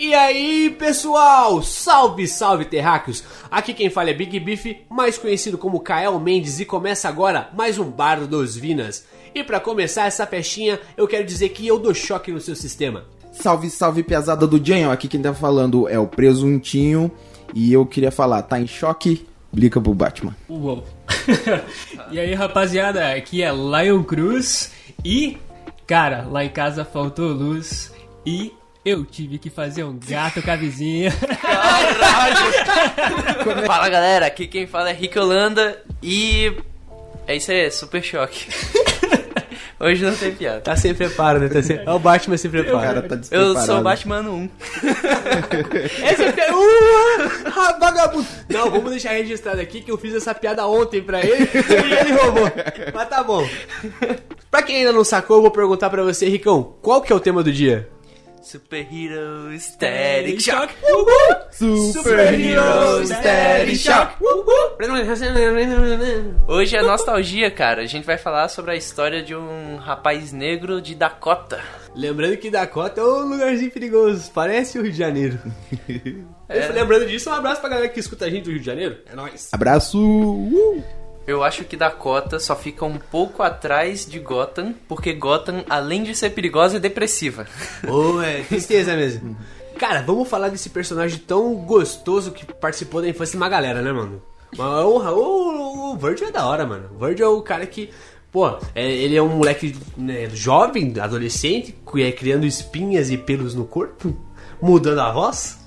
E aí, pessoal! Salve, salve, terráqueos! Aqui quem fala é Big Beef, mais conhecido como Kael Mendes, e começa agora mais um Bardo dos Vinas. E para começar essa festinha, eu quero dizer que eu dou choque no seu sistema. Salve, salve, piazada do Janho. Aqui quem tá falando é o Presuntinho. E eu queria falar, tá em choque? Blica pro Batman. Uou. e aí, rapaziada, aqui é Lion Cruz e, cara, lá em casa faltou luz e eu tive que fazer um gato com a vizinha. Fala galera, aqui quem fala é Rick Holanda e é isso aí, super choque. Hoje não tem piada. Tá sem preparo, né? Tá sem... É o Batman sem O preparo. cara tá Eu sou o Batman 1. Essa é piada. Uh, ah, vagabundo. Não, vamos deixar registrado aqui que eu fiz essa piada ontem pra ele e ele roubou. Mas tá bom. Pra quem ainda não sacou, eu vou perguntar pra você, Ricão, qual que é o tema do dia? Super Hero Static Shock. Super Hero Static Shock. Hoje é nostalgia, cara. A gente vai falar sobre a história de um rapaz negro de Dakota. Lembrando que Dakota é um lugarzinho perigoso, parece o Rio de Janeiro. É. Lembrando disso, um abraço pra galera que escuta a gente do Rio de Janeiro. É nóis. Abraço. Uh. Eu acho que Dakota só fica um pouco atrás de Gotham, porque Gotham, além de ser perigosa, é depressiva. Ô, é tristeza mesmo. Cara, vamos falar desse personagem tão gostoso que participou da infância de uma galera, né, mano? Uma honra. O, o Virgil é da hora, mano. O Virgil é o cara que. Pô, é- ele é um moleque né, jovem, adolescente, é criando espinhas e pelos no corpo, mudando a voz.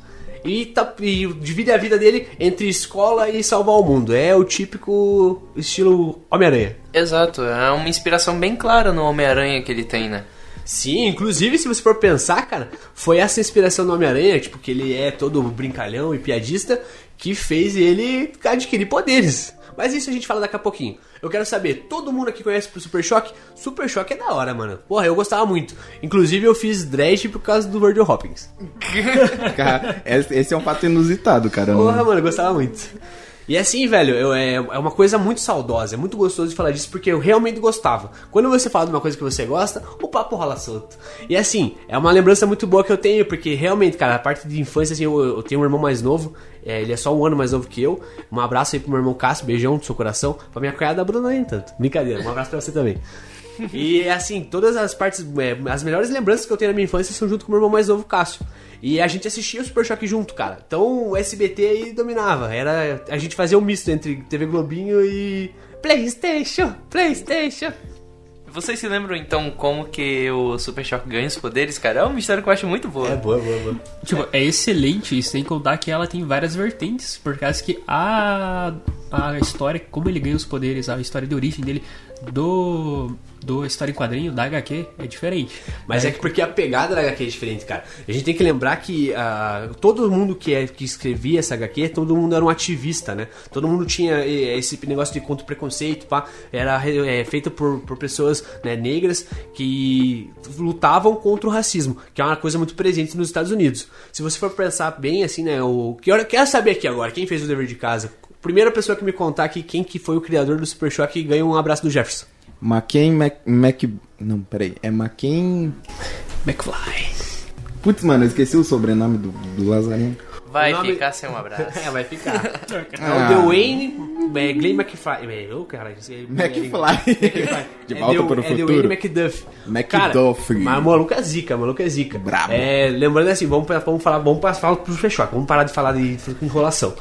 E, tá, e divide a vida dele entre escola e salvar o mundo. É o típico estilo Homem-Aranha. Exato, é uma inspiração bem clara no Homem-Aranha que ele tem, né? Sim, inclusive se você for pensar, cara, foi essa inspiração do Homem-Aranha, tipo, que ele é todo brincalhão e piadista, que fez ele adquirir poderes. Mas isso a gente fala daqui a pouquinho. Eu quero saber, todo mundo aqui conhece o Super Choque? Super Choque é da hora, mano. Porra, eu gostava muito. Inclusive eu fiz dread por causa do Virgil Hopkins. Cara, esse é um fato inusitado, cara. Porra, mano, eu gostava muito. E assim, velho, eu- é, é uma coisa muito saudosa, é muito gostoso de falar disso porque eu realmente gostava. Quando você fala de uma coisa que você gosta, o papo rola solto. E assim, é uma lembrança muito boa que eu tenho, porque realmente, cara, a parte de infância, assim, eu, eu tenho um irmão mais novo, é, ele é só um ano mais novo que eu. Um abraço aí pro meu irmão Cássio, beijão do seu coração. Pra minha cunhada Bruna, nem tanto. Brincadeira, um abraço pra você também. E assim, todas as partes, é, as melhores lembranças que eu tenho na minha infância são junto com o meu irmão mais novo, Cássio. E a gente assistia o Super Choque junto, cara. Então o SBT aí dominava. Era, a gente fazia um misto entre TV Globinho e PlayStation, PlayStation. Vocês se lembram então como que o Super Shock ganha os poderes, cara? É uma história que eu acho muito boa. É boa, boa, boa. tipo, é excelente, isso sem contar que ela tem várias vertentes, por causa que a, a história, como ele ganha os poderes, a história de origem dele do, do história em quadrinho, da HQ, é diferente. Mas é que porque a pegada da HQ é diferente, cara. A gente tem que lembrar que ah, todo mundo que, é, que escrevia essa HQ, todo mundo era um ativista, né? Todo mundo tinha eh, esse negócio de contra o preconceito, pá. Era eh, feito por, por pessoas né, negras que lutavam contra o racismo, que é uma coisa muito presente nos Estados Unidos. Se você for pensar bem, assim, né? O, que eu quero saber aqui agora, quem fez o dever de casa? Primeira pessoa que me contar aqui quem que foi o criador do Super Choque ganha um abraço do Jefferson. McCain Mac, Mac. Não, peraí. É McCain. McFly. Putz, mano, eu esqueci o sobrenome do, do Lazarino. Vai O nome- ficar sem um abraço. É, vai ficar. É Ah. o The Wayne, é, Glenn McFly. É, é- McFly. De É volta The- para o é futuro. Wayne McDuff. McDuff. Cara, mas o maluco é zica, o maluco é zica. Brabo. É, lembrando assim, vamos, vamos falar, vamos pra- falar pro Fechoque, vamos parar de falar de enrolação.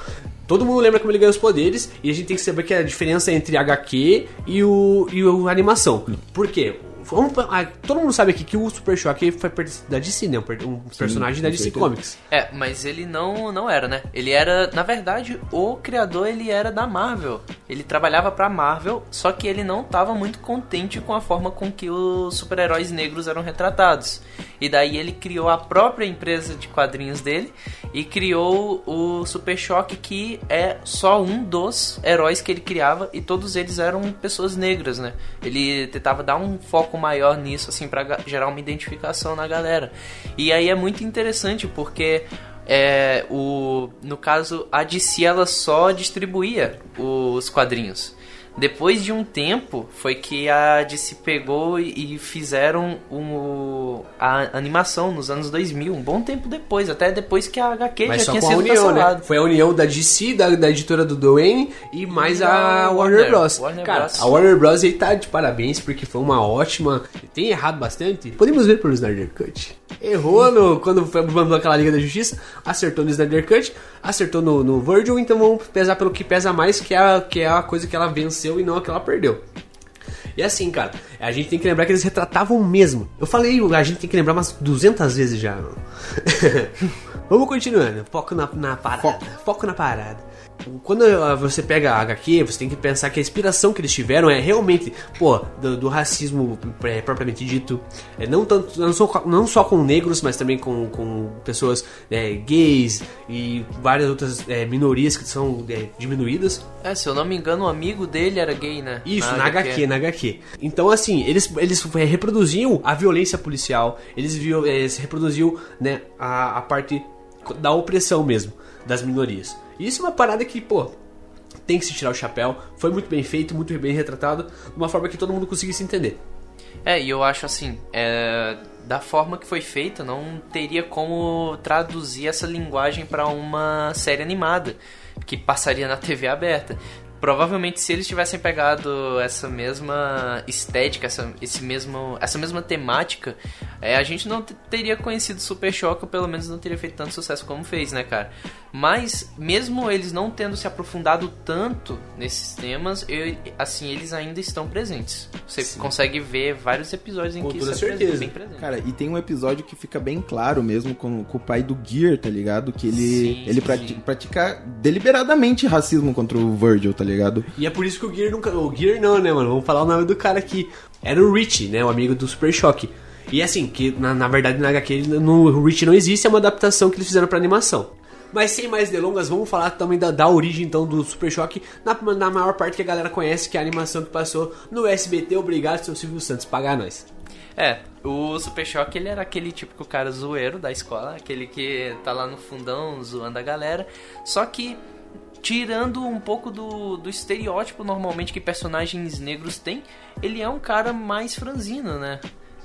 Todo mundo lembra como ele ganha os poderes e a gente tem que saber que a diferença entre HQ e o, e o animação. Por quê? Vamos ah, todo mundo sabe aqui que o Super Choque foi da DC, né? Um, per- personagem da com DC certeza. Comics. É, mas ele não, não era, né? Ele era, na verdade, o criador ele era da Marvel. Ele trabalhava pra Marvel, só que ele não tava muito contente com a forma com que os super-heróis negros eram retratados. E daí ele criou a própria empresa de quadrinhos dele e criou o Super Choque, que é só um dos heróis que ele criava e todos eles eram pessoas negras, né? Ele tentava dar um foco maior nisso, assim, pra ga- gerar uma identificação na galera. E aí é muito interessante porque é, o, no caso, a DC ela só distribuía os quadrinhos. Depois de um tempo, foi que a DC pegou e fizeram um, a animação nos anos 2000, um bom tempo depois, até depois que a HQ Mas já tinha sido união, né? Foi a união da DC, da, da editora do Dwayne e mais E a a Warner, Warner. Bros. Warner Cara, Bros. a Warner Bros. aí tá de parabéns porque foi uma ótima. Tem errado bastante. Podemos ver pelo Snyder Cut. Errou no, quando foi mandou aquela Liga da Justiça, acertou no Snyder Cut, acertou no, no Virgil, então vamos pesar pelo que pesa mais, que é, a, que é a coisa que ela venceu e não a que ela perdeu. E assim, cara, a gente tem que lembrar que eles retratavam mesmo. Eu falei, a gente tem que lembrar umas 200 vezes já. Vamos continuando. Foco na, na parada. Foco. na parada. Quando você pega a HQ, você tem que pensar que a inspiração que eles tiveram é realmente, pô, do, do racismo é, propriamente dito. É, não, tanto, não, só, não só com negros, mas também com, com pessoas é, gays e várias outras é, minorias que são é, diminuídas. É, se eu não me engano, um amigo dele era gay, né? Isso, na, HQ, na HQ. Então, assim, eles, eles é, reproduziam a violência policial, eles, viu, eles reproduziam né, a, a parte da opressão mesmo, das minorias. Isso é uma parada que, pô, tem que se tirar o chapéu. Foi muito bem feito, muito bem retratado, de uma forma que todo mundo conseguisse entender. É, e eu acho assim, é, da forma que foi feita, não teria como traduzir essa linguagem para uma série animada que passaria na TV aberta. Provavelmente, se eles tivessem pegado essa mesma estética, essa, esse mesmo, essa mesma temática, é, a gente não teria conhecido Super Choque, ou pelo menos não teria feito tanto sucesso como fez, né, cara? Mas, mesmo eles não tendo se aprofundado tanto nesses temas, eu- assim, eles ainda estão presentes. Você consegue ver vários episódios em Com que toda isso é certeza. bem presente. Cara, e tem um episódio que fica bem claro mesmo com, com o pai do Gear, tá ligado? Que ele, Sim, ele sim. prati- pratica deliberadamente racismo contra o Virgil, tá ligado? E é por isso que o Gear nunca. O Gear não, né, mano? Vamos falar o nome do cara aqui. Era o Rich, né? O amigo do Super Choque. E assim, que na, na verdade na HQ no, o Rich não existe, é uma adaptação que eles fizeram pra animação. Mas sem mais delongas, vamos falar também da, da origem então do Super Choque, na, na maior parte que a galera conhece, que é a animação que passou no SBT. Obrigado, seu Silvio Santos, pagar nós. É, o Super Choque ele era aquele típico cara zoeiro da escola, aquele que tá lá no fundão zoando a galera. Só que tirando um pouco do, do estereótipo normalmente que personagens negros têm, ele é um cara mais franzino, né?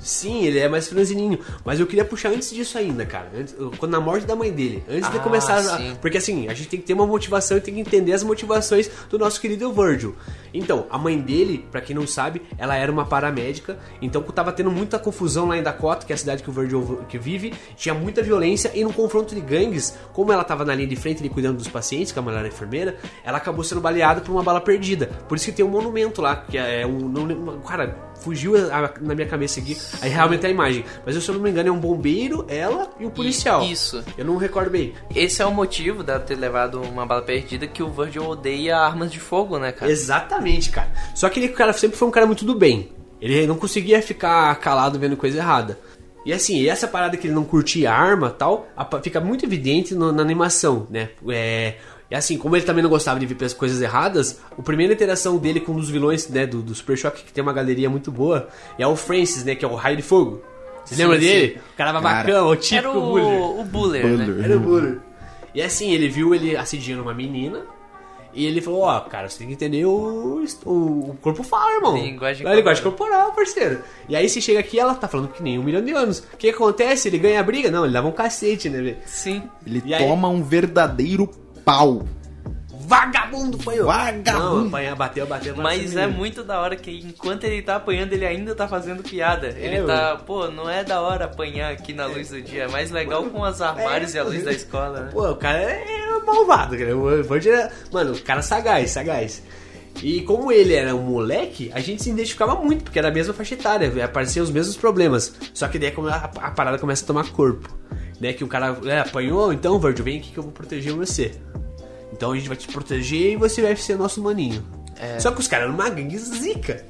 Sim, ele é mais franzininho. Mas eu queria puxar antes disso ainda, cara. Antes- quando na morte da mãe dele. Antes de Ah, começar. a- porque assim, a gente tem que ter uma motivação e tem que entender as motivações do nosso querido Virgil. Então, a mãe dele, pra quem não sabe, ela era uma paramédica. Então tava tendo muita confusão lá em Dakota, que é a cidade que o Virgil que vive. Tinha muita violência e no confronto de gangues, como ela tava na linha de frente ali cuidando dos pacientes, que a mulher era enfermeira, ela acabou sendo baleada por uma bala perdida. Por isso que tem um monumento lá, que é um. não cara, fugiu na minha cabeça aqui. Aí realmente é a imagem. Mas se eu não me engano, é um bombeiro, ela e um policial. isso. Eu não recordo bem. Esse é o motivo dela ter levado uma bala perdida que o Virgil odeia armas de fogo, né, cara? Exatamente, cara. Só que ele cara, sempre foi um cara muito do bem. Ele não conseguia ficar calado vendo coisa errada. E assim, essa parada que ele não curtia arma tal, fica muito evidente no- na animação, né? É, e assim, como ele também não gostava de ver as coisas erradas, a primeira interação dele com um dos vilões né, do, do Super Choque, que tem uma galeria muito boa, é o Francis, né? Que é o Raio de Fogo. Você Sim, lembra sim. dele? O cara babacão, o Era o, Buller. o Buller, né? Buller. Era o Buller. E assim, ele viu ele assediando uma menina. E ele falou, ó, cara, você tem que entender o, o, o corpo fala, irmão. Linguagem a linguagem corporal, parceiro. E aí você chega aqui ela tá falando que nem um milhão de anos. O que acontece? Ele ganha a briga? Não, ele leva um cacete, né, velho? Sim. Ele E aí? toma um verdadeiro pau. Vagabundo apanhou. Vagabundo. Não, apanhar, bateu, bateu, bateu. Mas é muito da hora que enquanto ele tá apanhando, ele ainda tá fazendo piada. Ele É, tá, pô, não é da hora apanhar aqui na luz do dia, é mais legal com os armários É, e a luz da escola, né? Pô, o cara é malvado, cara. O Virgil era... Mano, o cara sagaz, sagaz. E como ele era um moleque, a gente se identificava muito, porque era a mesma faixa etária, apareciam os mesmos problemas. Só que daí a, a parada começa a tomar corpo. Né? Que o cara é, apanhou, então, Virgil, vem aqui que eu vou proteger você. Então a gente vai te proteger e você vai ser nosso maninho. Só que os caras eram uma gangue zica.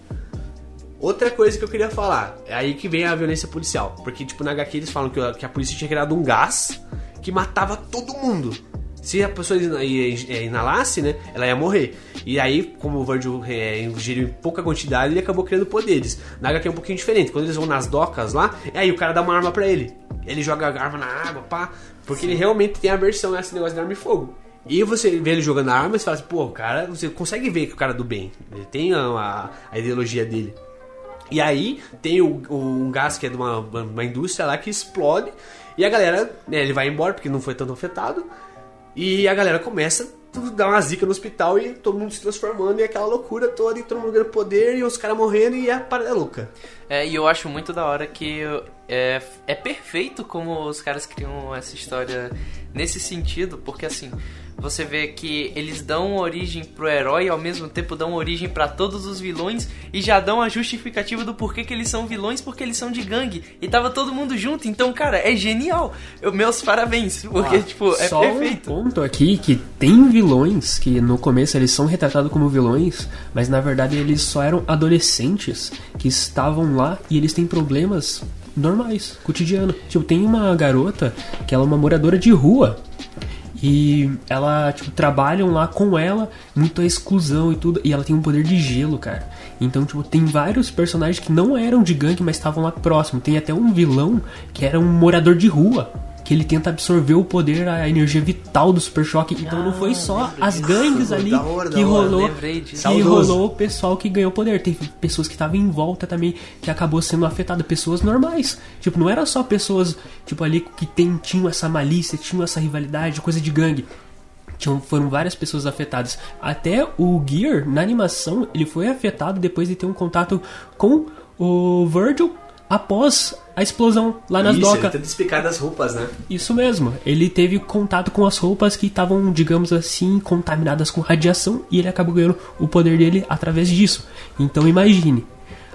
Outra coisa que eu queria falar, é aí que vem a violência policial. Porque, tipo, na HQ eles falam que a, que a polícia tinha criado um gás que matava todo mundo. Se a pessoa inalasse, né, ela ia morrer. E aí, como o Virgil é, ingeriu em pouca quantidade, ele acabou criando poderes. Na HQ é um pouquinho diferente. Quando eles vão nas docas lá, aí o cara dá uma arma pra ele. Ele joga a arma na água, pá, Porque ele realmente tem aversão a esse negócio de arma e fogo. E você vê ele jogando a arma e fala assim, pô, o cara, você consegue ver que o cara é do bem. Ele tem a, a- a ideologia dele. E aí tem o, o- um gás que é de uma, uma indústria lá que explode. E a galera, né, ele vai embora porque não foi tanto afetado. E a galera começa a dar uma zica no hospital e todo mundo se transformando e aquela loucura toda e todo mundo ganhando poder e os caras morrendo e a parada é louca. É, e eu acho muito da hora que é, é perfeito como os caras criam essa história nesse sentido, porque assim, você vê que eles dão origem pro herói e ao mesmo tempo dão origem pra todos os vilões e já dão a justificativa do porquê que eles são vilões, porque eles são de gangue. E tava todo mundo junto, então, cara, é genial. Eu, meus parabéns, porque, tipo, é Só perfeito. um ponto aqui que tem vilões que no começo eles são retratados como vilões, mas na verdade eles só eram adolescentes que estavam lá e eles têm problemas normais, cotidiano. Tipo, tem uma garota que ela é uma moradora de rua. E ela, tipo, trabalham lá com ela, muito a exclusão e tudo. E ela tem um poder de gelo, cara. Então, tipo, tem vários personagens que não eram de gangue, mas estavam lá próximo. Tem até um vilão que era um morador de rua. Que ele tenta absorver o poder, a energia vital do Super Choque. Então não foi só as gangues ali Da hora, que da rolou. Que Saudoso. rolou o pessoal que ganhou poder. Tem pessoas que estavam em volta também, que acabou sendo afetada. Pessoas normais. Tipo, não era só pessoas, tipo, ali que tem, tinham essa malícia, tinham essa rivalidade, coisa de gangue. Tinham, foram várias pessoas afetadas. Até o Gear, na animação, ele foi afetado depois de ter um contato com o Virgil após a explosão lá nas Isso, ele docas. tenta explicar das roupas, né? Isso mesmo. Ele teve contato com as roupas que estavam, digamos assim, contaminadas com radiação e ele acabou ganhando o poder dele através disso. Então imagine.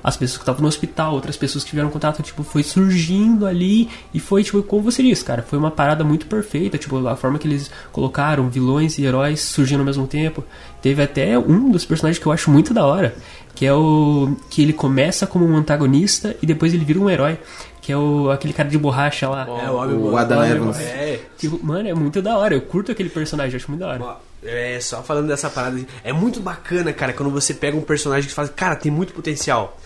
As pessoas que estavam no hospital, outras pessoas que tiveram contato, tipo, foi surgindo ali e foi, tipo, como você disse, cara, foi uma parada muito perfeita, tipo, a forma que eles colocaram vilões e heróis surgindo ao mesmo tempo. Teve até um dos personagens que eu acho muito da hora, que é o que ele começa como um antagonista e depois ele vira um herói, que é o aquele cara de borracha lá. É, o homem o bom. Adam Evans. É, Tipo, mano, é muito da hora. Eu curto aquele personagem, eu acho muito da hora. É, só falando dessa parada. É muito bacana, cara, quando você pega um personagem que fala, cara, tem muito potencial.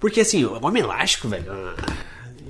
Porque assim, o Homem Elástico, velho.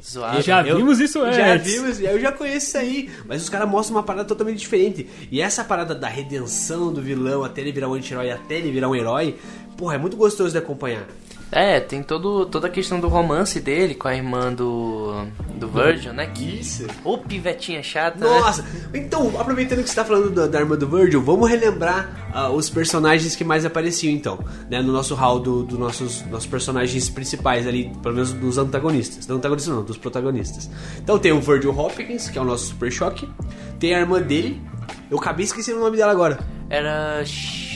Zoado. Já vimos isso Já antes. vimos, eu já conheço isso aí. Mas os caras mostram uma parada totalmente diferente. E essa parada da redenção do vilão até ele virar um anti-herói, até ele virar um herói, porra, é muito gostoso de acompanhar. É, tem todo, toda a questão do romance dele com a irmã do, do Virgil, né? Que, Isso. Ô, pivetinha chata, né? Nossa, então, aproveitando que você tá falando da, da arma do Virgil, vamos relembrar ah, os personagens que mais apareciam, então, né, no nosso hall do, do nossos, nossos personagens principais ali, pelo menos dos antagonistas. Não antagonistas não, dos protagonistas. Então tem o Virgil Hopkins, que é o nosso Super Choque, tem a irmã dele, eu acabei esquecendo o nome dela agora. Era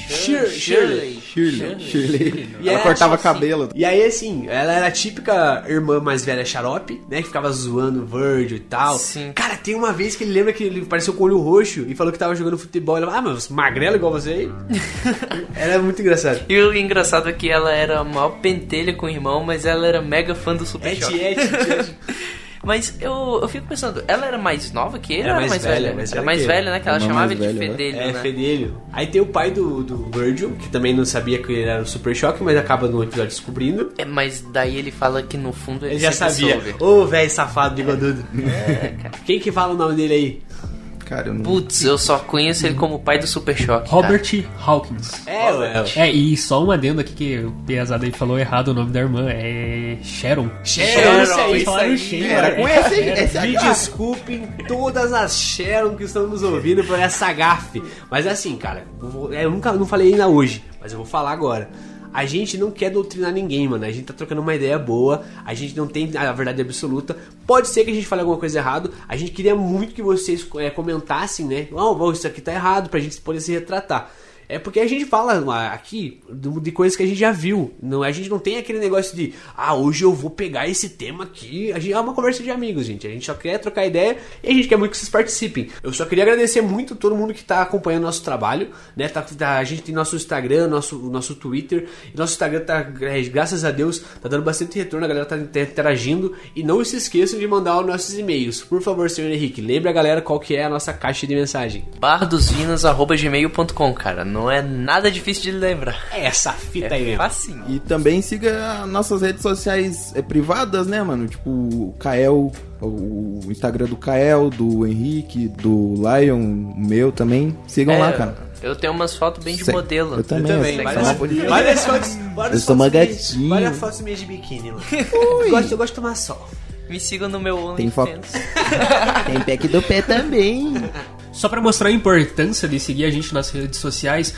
Shir- Shirley. Shirley. Shirley. E Ela é cortava assim. cabelo. E aí, assim, ela era a típica irmã mais velha xarope, né? Que ficava zoando o Virgil e tal. Sim. Cara, tem uma vez que ele lembra que ele apareceu com o olho roxo e falou que tava jogando futebol. Ele falou, ah, mas magrelo igual você aí? era muito engraçado. E o engraçado é que ela era a maior pentelha com o irmão, mas ela era mega fã do Super Et, Choque. Mas eu, eu fico pensando, ela era mais nova que ele Era era mais mais, velha, velha? mais era velha mais que velha, né? Que ela chamava de velha, né? fedelho, É, né? fedelho. Aí tem o pai do, do Virgil, que também não sabia que ele era o Super Choque, mas acaba no episódio descobrindo. É, mas daí ele fala que no fundo ele, Ele já sabia. Ô, velho safado, bigodudo. É, cara. Quem que fala o nome dele aí? Cara, eu não... Putz, eu só conheço ele como o pai do Super Choque. Robert Hawkins. É. É, e só um adendo aqui que o Piazada aí falou errado o nome da irmã. É Sharon. Sharon, isso aí, isso aí. Sharon. Era com esse, esse Me desculpem todas as Sharon que estão nos ouvindo por essa gafe. Mas assim, cara, eu, vou- eu nunca não falei ainda hoje, mas eu vou falar agora. A gente não quer doutrinar ninguém, mano. A gente tá trocando uma ideia boa. A gente não tem a verdade absoluta. Pode ser que a gente fale alguma coisa errado. A gente queria muito que vocês é, comentassem, né? Oh, isso aqui tá errado, pra gente poder se retratar. É porque a gente fala ah, aqui de coisas que a gente já viu. Não, a gente não tem aquele negócio de, ah, hoje eu vou pegar esse tema aqui. A gente é uma conversa de amigos, gente. A gente só quer trocar ideia e a gente quer muito que vocês participem. Eu só queria agradecer muito todo mundo que tá acompanhando nosso trabalho, né? Tá, tá- a gente tem nosso Instagram, nosso, nosso Twitter. Nosso Instagram tá, é, graças a Deus, tá dando bastante retorno. A galera tá inter- interagindo. E não se esqueçam de mandar os nossos e-mails. Por favor, senhor Henrique, lembre a galera qual que é a nossa caixa de mensagem. bardosvinas.gmail.com, cara. Não é nada difícil de lembrar. É essa fita aí É mesmo. facinho. E também siga nossas redes sociais é, privadas, né, mano? Tipo, o Kael, o Instagram do Kael, do Henrique, do Lion, o meu também. Sigam É, lá, cara. Eu tenho umas fotos bem de Sei- modelo. eu Eu também. também, eu várias, uma- várias fotos, várias Eu sou uma gatinha. Várias fotos minhas de biquíni, mano. Eu gosto, eu gosto de tomar sol. Me sigam no meu Tem foto- OnlyFans. Tem pack do pé também. Só pra mostrar a importância de seguir a gente nas redes sociais,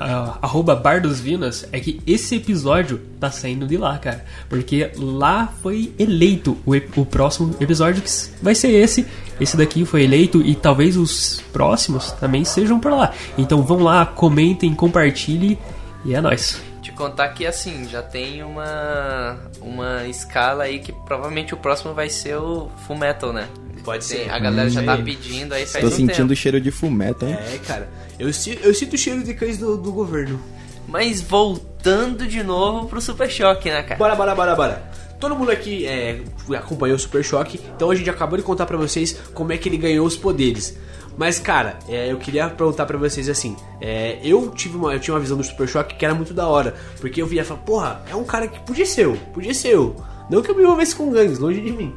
ah, arroba Bar dos Vinas, é que esse episódio tá saindo de lá, cara. Porque lá foi eleito o, o próximo episódio, que vai ser esse. Esse daqui foi eleito e talvez os próximos também sejam por lá. Então vão lá, comentem, compartilhem e é nóis. Te contar que assim, já tem uma uma escala aí que provavelmente o próximo vai ser o Full Metal, né? Pode ser. A galera já tá pedindo aí faz Tô um sentindo o cheiro de fumeta, hein? É, cara. Eu, eu sinto o cheiro de cães do, do governo. Mas voltando de novo pro Super Choque, né, cara? Bora, bora, bora, bora. Todo mundo aqui é, acompanhou o Super Choque, então a gente acabou de contar pra vocês como é que ele ganhou os poderes. Mas, cara, é, eu queria perguntar pra vocês assim: é, eu, tive uma, eu tinha uma visão do Super Choque que era muito da hora, porque eu via e falava, porra, é um cara que podia ser eu, podia ser eu. Não que eu me envolvesse com gangues, longe de mim.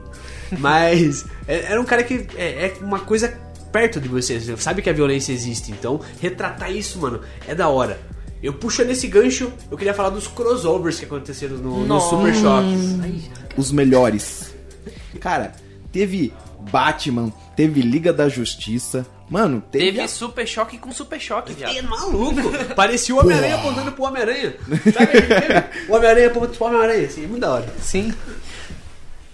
Mas é- era um cara que é, é uma coisa perto de vocês, sabe que a violência existe, então retratar isso, mano, é da hora. Eu puxando esse gancho, eu queria falar dos crossovers que aconteceram no, no. Super Choque. Os melhores. Cara, teve Batman, teve Liga da Justiça. Mano, teve. Teve a- Super Choque com Super Choque, viado. É maluco! Parecia o Homem-Aranha apontando pro Homem-Aranha. Sabe? O Homem-Aranha apontando pro Homem-Aranha, assim, é muito da hora. Sim.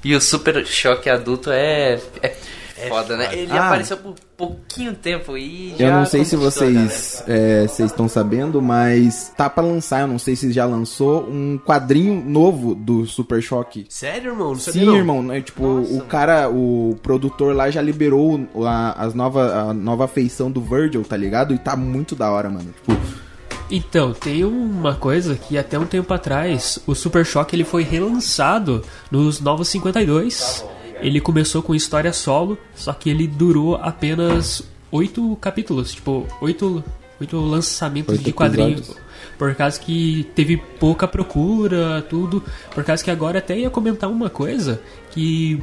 E o Super Choque adulto é, é, foda, né? Ele Ah. apareceu por pouquinho tempo e Eu já não sei se a vocês é, vocês estão sabendo, mas tá pra lançar, eu não sei se já lançou, um quadrinho novo do Super Choque. Sério, irmão? Não sabia Sim, não. irmão, né? Tipo, Nossa, o cara, o produtor lá já liberou a, as nova, a nova feição do Virgil, tá ligado? E tá muito da hora, mano. Tipo, Então, tem uma coisa que até um tempo atrás o Super Choque ele foi relançado nos Novos 52. Ele começou com história solo, só que ele durou apenas oito capítulos, tipo, oito, oito lançamentos Oito de quadrinhos. Por causa que teve pouca procura, tudo. Por causa que agora até ia comentar uma coisa que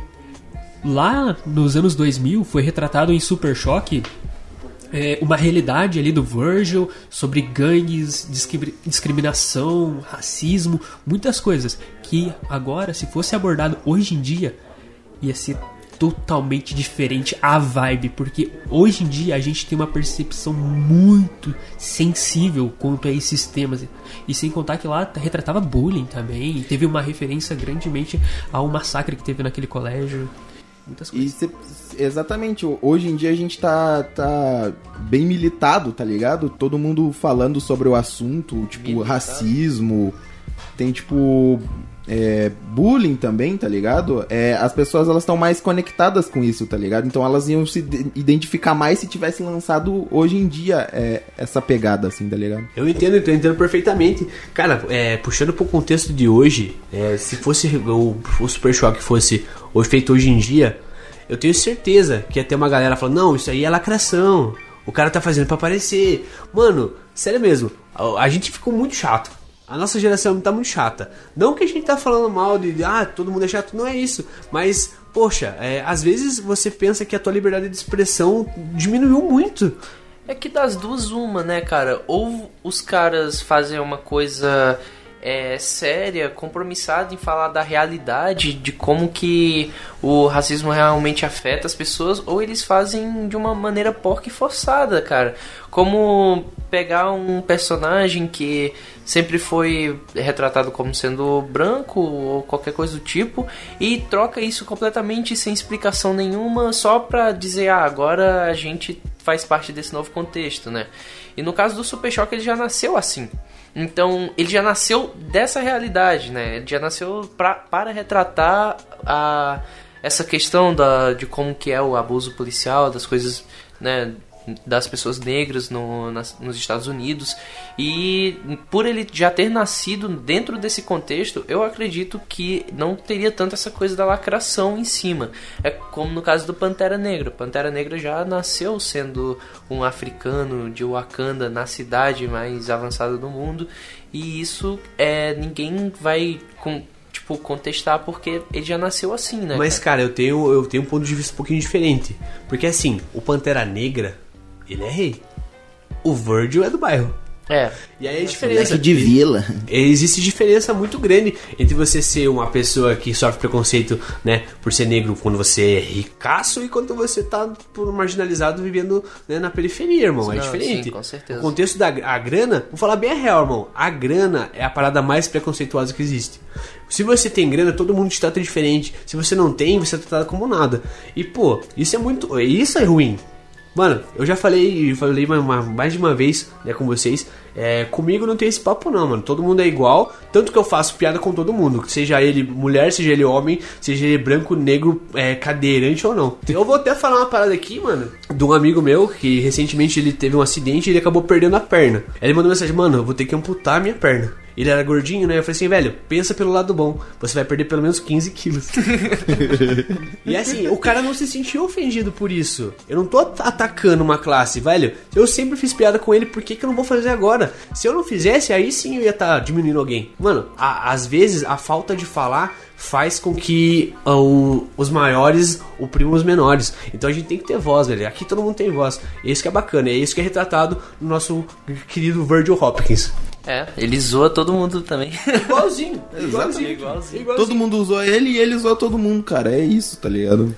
lá nos anos 2000 foi retratado em Super Choque é, uma realidade ali do Virgil sobre gangues, discri- discriminação, racismo, muitas coisas que agora, se fosse abordado hoje em dia, ia ser totalmente diferente a vibe, porque hoje em dia a gente tem uma percepção muito sensível quanto a esses temas. E sem contar que lá retratava bullying também, teve uma referência grandemente ao massacre que teve naquele colégio. Muitas coisas. Cê- exatamente, hoje em dia a gente tá, tá bem militado, tá ligado? Todo mundo falando sobre o assunto, tipo, Militado? racismo, tem tipo. É, bullying também, tá ligado? É, as pessoas elas estão mais conectadas com isso, tá ligado? Então elas iam se ide- identificar mais se tivesse lançado hoje em dia é, essa pegada, assim, tá ligado? Eu entendo, eu entendo perfeitamente. Cara, é, puxando pro contexto de hoje, é, se fosse o, o Super Choque fosse feito hoje em dia, eu tenho certeza que ia ter uma galera falando, não, isso aí é lacração. O cara tá fazendo pra aparecer. Mano, sério mesmo, a, a gente ficou muito chato. A nossa geração tá muito chata. Não que a gente tá falando mal de, ah, todo mundo é chato, não é isso. Mas, poxa, é, às vezes você pensa que a tua liberdade de expressão diminuiu muito. É que das duas, uma, né, cara? Ou os caras fazem uma coisa é, séria, compromissada em falar da realidade, de como que o racismo realmente afeta as pessoas, ou eles fazem de uma maneira porca e forçada, cara. Como pegar um personagem que sempre foi retratado como sendo branco ou qualquer coisa do tipo e troca isso completamente sem explicação nenhuma só pra dizer, ah, agora a gente faz parte desse novo contexto, né? E no caso do Super Choque ele já nasceu assim. Então, ele já nasceu dessa realidade, né? Ele já nasceu pra, para retratar a, essa questão da, de como que é o abuso policial, das coisas, né? Das pessoas negras no, nas- nos Estados Unidos. E por ele já ter nascido dentro desse contexto, eu acredito que não teria tanto essa coisa da lacração em cima. É como no caso do Pantera Negra. Pantera Negra já nasceu sendo um africano de Wakanda na cidade mais avançada do mundo. E isso é ninguém vai com, tipo contestar porque ele já nasceu assim, né? Mas, cara? cara, eu tenho, eu tenho um ponto de vista um pouquinho diferente. Porque, assim, o Pantera Negra, ele é rei. O Virgil é do bairro. É. E aí a diferença... Moleque de vila. Existe diferença muito grande entre você ser uma pessoa que sofre preconceito, né, por ser negro quando você é ricaço e quando você tá por marginalizado vivendo né, na periferia, irmão. É Não, diferente. sim, com certeza. O contexto da a grana, vou falar bem a real, irmão. A grana é a parada mais preconceituosa que existe. Se você tem grana, todo mundo te trata diferente. Se você não tem, você é tratado como nada. E pô, isso é muito, isso é ruim. Mano, eu já falei, falei mais de uma vez né, com vocês. é, comigo não tem esse papo, não, mano. Todo mundo é igual. Tanto que eu faço piada com todo mundo. Seja ele mulher, seja ele homem, seja ele branco, negro, é, cadeirante ou não. Eu vou até falar uma parada aqui, mano, de um amigo meu que recentemente ele teve um acidente e ele acabou perdendo a perna. Ele mandou mensagem: Mano, eu vou ter que amputar a minha perna. Ele era gordinho, né? Eu falei assim, velho, pensa pelo lado bom. Você vai perder pelo menos 15 quilos. E assim, o cara não se sentiu ofendido por isso. Eu não tô at- atacando uma classe, velho. Eu sempre fiz piada com ele, por que, que eu não vou fazer agora? Se eu não fizesse, aí sim eu ia estar diminuindo alguém. Mano, a- às vezes a falta de falar faz com que ah, o- os maiores oprimam os menores. Então a gente tem que ter voz, velho. Aqui todo mundo tem voz. E isso que é bacana, é isso que é retratado no nosso querido Virgil Hopkins. É, ele zoa todo mundo também. Igualzinho, Exatamente. Igualzinho. Todo mundo usou ele e ele usou todo mundo, cara. É isso, tá ligado?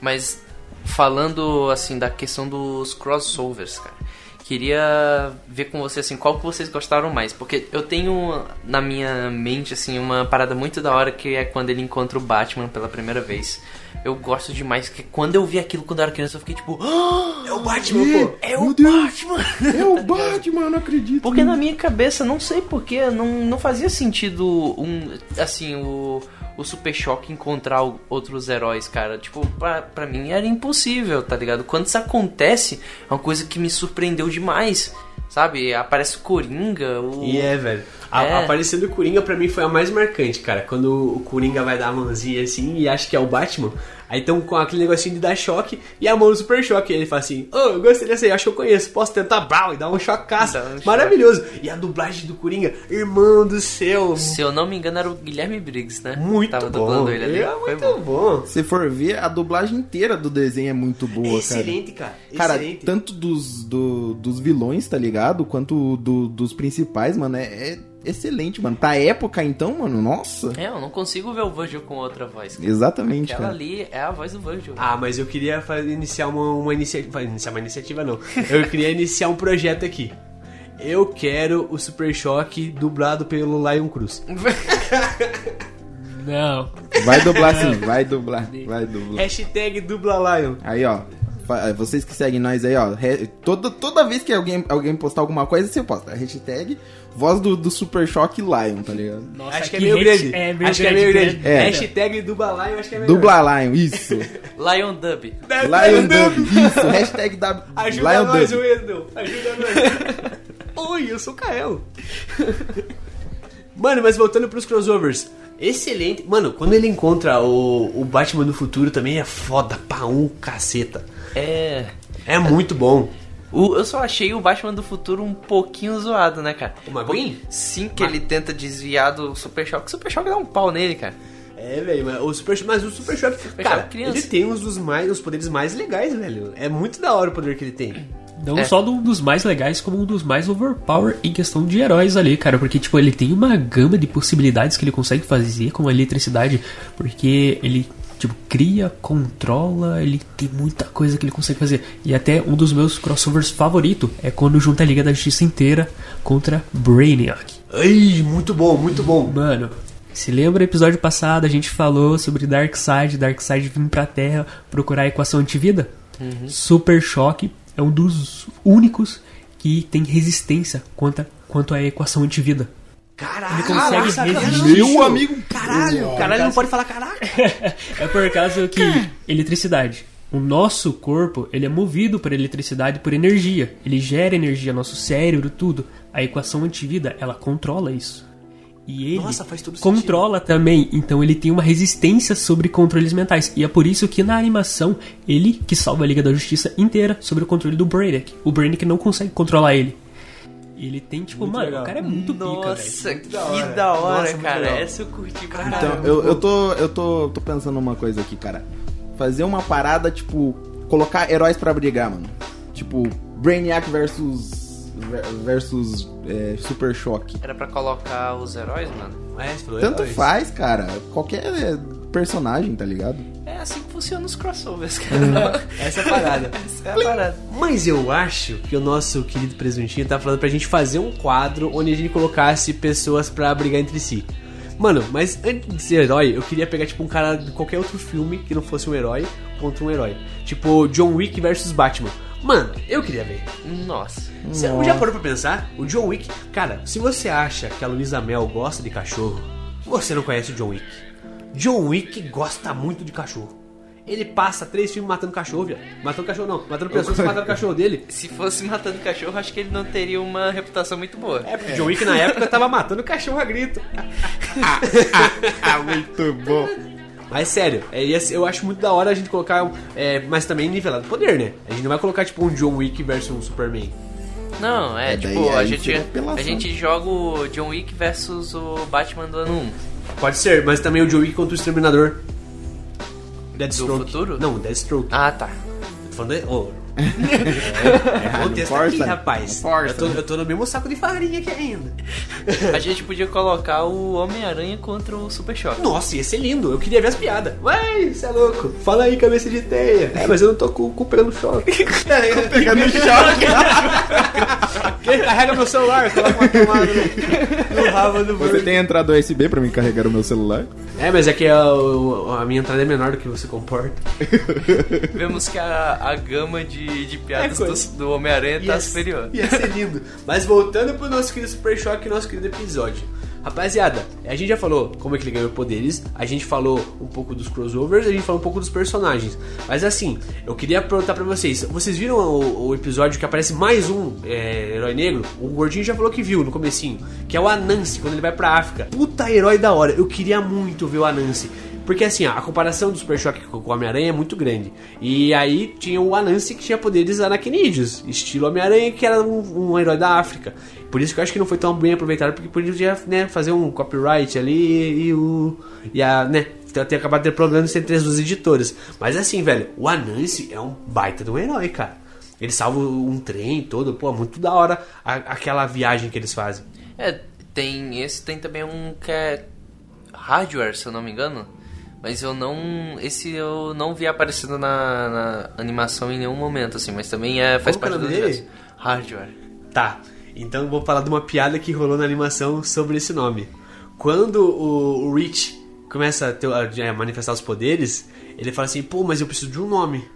Mas falando assim da questão dos crossovers, cara. Queria ver com você assim, qual que vocês gostaram mais, porque eu tenho na minha mente assim uma parada muito da hora que é quando ele encontra o Batman pela primeira vez. Eu gosto demais que quando eu vi aquilo quando eu era criança eu fiquei tipo, "Ah, É o Batman, pô. é Meu o Deus. Batman. É o Batman, eu não acredito. Porque na minha cabeça, não sei porquê, não, não fazia sentido um. Assim, o. O Super Choque encontrar o- outros heróis, cara. Tipo, pra, pra mim era impossível, tá ligado? Quando isso acontece, é uma coisa que me surpreendeu demais. Sabe? Aparece o Coringa, o. E é, velho. A, É. Aparecendo o Coringa pra mim foi a mais marcante, cara. Quando o Coringa vai dar a mãozinha assim e acha que é o Batman. Aí estão com aquele negocinho de dar choque e a mão do super choque. E ele fala assim: Ô, eu gostei dessa aí, acho que eu conheço. Posso tentar? Brau, e dá um chocaço. Um choque. Maravilhoso. E a dublagem do Coringa, irmão do céu. Se eu não me engano, era o Guilherme Briggs, né? Muito Tava bom. dublando ele ali. É Foi muito bom. bom. Se for ver, a dublagem inteira do desenho é muito boa, cara. Excelente, cara. Cara, Excelente. tanto dos, do- dos vilões, tá ligado? Quanto do- dos principais, mano, é, é excelente, mano. Pra época, então, mano, nossa. É, eu não consigo ver o Virgil com outra voz. cara. Exatamente, Aquela cara. ali é a voz do Virgil. Ah, mas eu queria fazer- iniciar uma, uma iniciativa. Iniciar uma iniciativa, não. Eu queria iniciar um projeto aqui. Eu quero o Super Choque dublado pelo Lion Cruz. Não. Vai dublar sim, vai dublar, vai dublar. Hashtag dubla Lion. Aí, ó. fa- Vocês que seguem nós aí, ó. Toda, toda vez que alguém, alguém postar alguma coisa, você posta. Hashtag voz do, do Super Choque Lion, tá ligado? Nossa, acho que é que meio grande. É meio acho que é meio grande. grande. É. Hashtag dubla Lion, acho que é melhor. Dubla Lion, isso. Lion Dub. Lion Dub, isso. Hashtag da Ajuda Lion nós, Dub. Wendel. Ajuda nós. Oi, eu sou o Kael. Mano, mas voltando pros crossovers. Excelente. Mano, quando ele encontra o, o Batman do futuro também é foda pra um caceta. É. É muito bom. O- eu só achei o Batman do futuro um pouquinho zoado, né, cara? O McQueen? Sim, que ele tenta desviar do Super Choque. O Super Choque dá um pau nele, cara. É, velho, mas o Super, mas o Super Choque, cara, Choque criança. ele tem uns dos mais, os poderes mais legais, velho. É muito da hora o poder que ele tem. Não É. só um dos mais legais, como um dos mais overpower em questão de heróis ali, cara. Porque, tipo, ele tem uma gama de possibilidades que ele consegue fazer com a eletricidade. Porque ele, tipo, cria, controla, ele tem muita coisa que ele consegue fazer. E até um dos meus crossovers favorito é quando junta a Liga da Justiça inteira contra Brainiac. Ai, muito bom, muito bom. Mano, se lembra o episódio passado a gente falou sobre Darkseid, Darkseid vir pra Terra procurar a equação antivida? Super Choque é um dos únicos que tem resistência contra, quanto à equação antivida. Caralho, Ele consegue sacanagem. resistir. Meu amigo. Caralho, caralho, não pode falar caralho. É por causa que eletricidade. O nosso corpo, ele é movido por eletricidade, por energia. Ele gera energia, nosso cérebro, tudo. A equação antivida, ela controla isso. E ele Nossa, controla também. Então ele tem uma resistência sobre controles mentais. E é por isso que na animação, ele que salva a Liga da Justiça inteira sobre o controle do Brainiac. O Brainiac não consegue controlar ele. E ele tem, tipo, Muito mano, legal. o cara é muito pica, velho. Nossa, que da hora. Nossa, cara. legal. Essa eu curti pra Caralho. Então, eu, eu, tô, eu tô, tô pensando numa coisa aqui, cara. Fazer uma parada, tipo, colocar heróis pra brigar, mano. Tipo, Brainiac versus. ver- versus é, Super Choque. Era pra colocar os heróis, mano? É, você falou Tanto heróis. faz, cara. Qualquer personagem, tá ligado? É assim que funciona os crossovers, cara. Essa é a parada. Essa é a parada. Mas eu acho que o nosso querido presuntinho tá falando pra gente fazer um quadro onde a gente colocasse pessoas pra brigar entre si. Mano, mas antes de ser herói, eu queria pegar tipo um cara de qualquer outro filme que não fosse um herói contra um herói. Tipo John Wick versus Batman. Mano, eu queria ver. Nossa. Você já parou pra pensar? O John Wick, cara, se você acha que a Luísa Mel gosta de cachorro, você não conhece o John Wick. John Wick gosta muito de cachorro. Ele passa três filmes matando cachorro, viado. Matando cachorro não, matando pessoas que mataram o cachorro dele. Se fosse matando cachorro, acho que ele não teria uma reputação muito boa. É, porque o John Wick na época tava matando cachorro a grito. Ah, muito bom. Mas sério, é, eu acho muito da hora a gente colocar, é, mas também nivelado poder, né? A gente não vai colocar tipo um John Wick versus um Superman. Não, é, É, tipo, a gente, a gente joga o John Wick versus o Batman do ano 1. Pode ser, mas também o John Wick contra o Exterminador. Deathstroke. futuro? Não, Deathstroke. Ah, tá. Tô falando de... oh. É, é bom texto aqui, rapaz. Eu tô, eu tô no mesmo saco de farinha aqui ainda. A gente podia colocar o Homem-Aranha contra o Super Choque. Nossa, ia ser lindo. Eu queria ver as piadas. Ué, você é louco. Fala aí, cabeça de teia. É, mas eu não tô com o cu pegando choque. Pegando choque. Quem carrega meu celular? Coloca uma tomada no, no rabo do Você tem entrada USB pra mim carregar o meu celular? É, mas é que a, o- a minha entrada é menor do que você comporta. Vemos que a, a gama de, de piadas É do, do Homem-Aranha tá superior. Ia ser lindo. Mas voltando pro nosso querido Super Choque, nosso querido episódio. Rapaziada, a gente já falou como é que ele ganhou poderes, a gente falou um pouco dos crossovers, a gente falou um pouco dos personagens. Mas assim, eu queria perguntar pra vocês: vocês viram o, o episódio que aparece mais um é, herói negro? O Gordinho já falou que viu no comecinho, que é o Anansi, quando ele vai pra África. Puta herói da hora, eu queria muito ver o Anansi. Porque assim, a comparação do Super Choque com o Homem-Aranha é muito grande. E aí tinha o Anansi que tinha poderes aracnídeos, estilo Homem-Aranha, que era um, um herói da África. Por isso que eu acho que não foi tão bem aproveitado, porque podia né, fazer um copyright ali e o. E a. né? Ter, acabado ter problemas entre as duas editoras. Mas assim, velho, o Anansi é um baita de um herói, cara. Ele salva um trem todo, pô, muito da hora a- aquela viagem que eles fazem. É, tem esse, tem também um que é Hardware, se eu não me engano. Mas eu não. Esse eu não vi aparecendo na, na animação em nenhum momento, assim, mas também é, faz é parte do dele? Hardware. Tá, então eu vou falar de uma piada que rolou na animação sobre esse nome. Quando o, o Rich começa a, ter- a- a manifestar os poderes, ele fala assim, pô, mas eu preciso de um nome.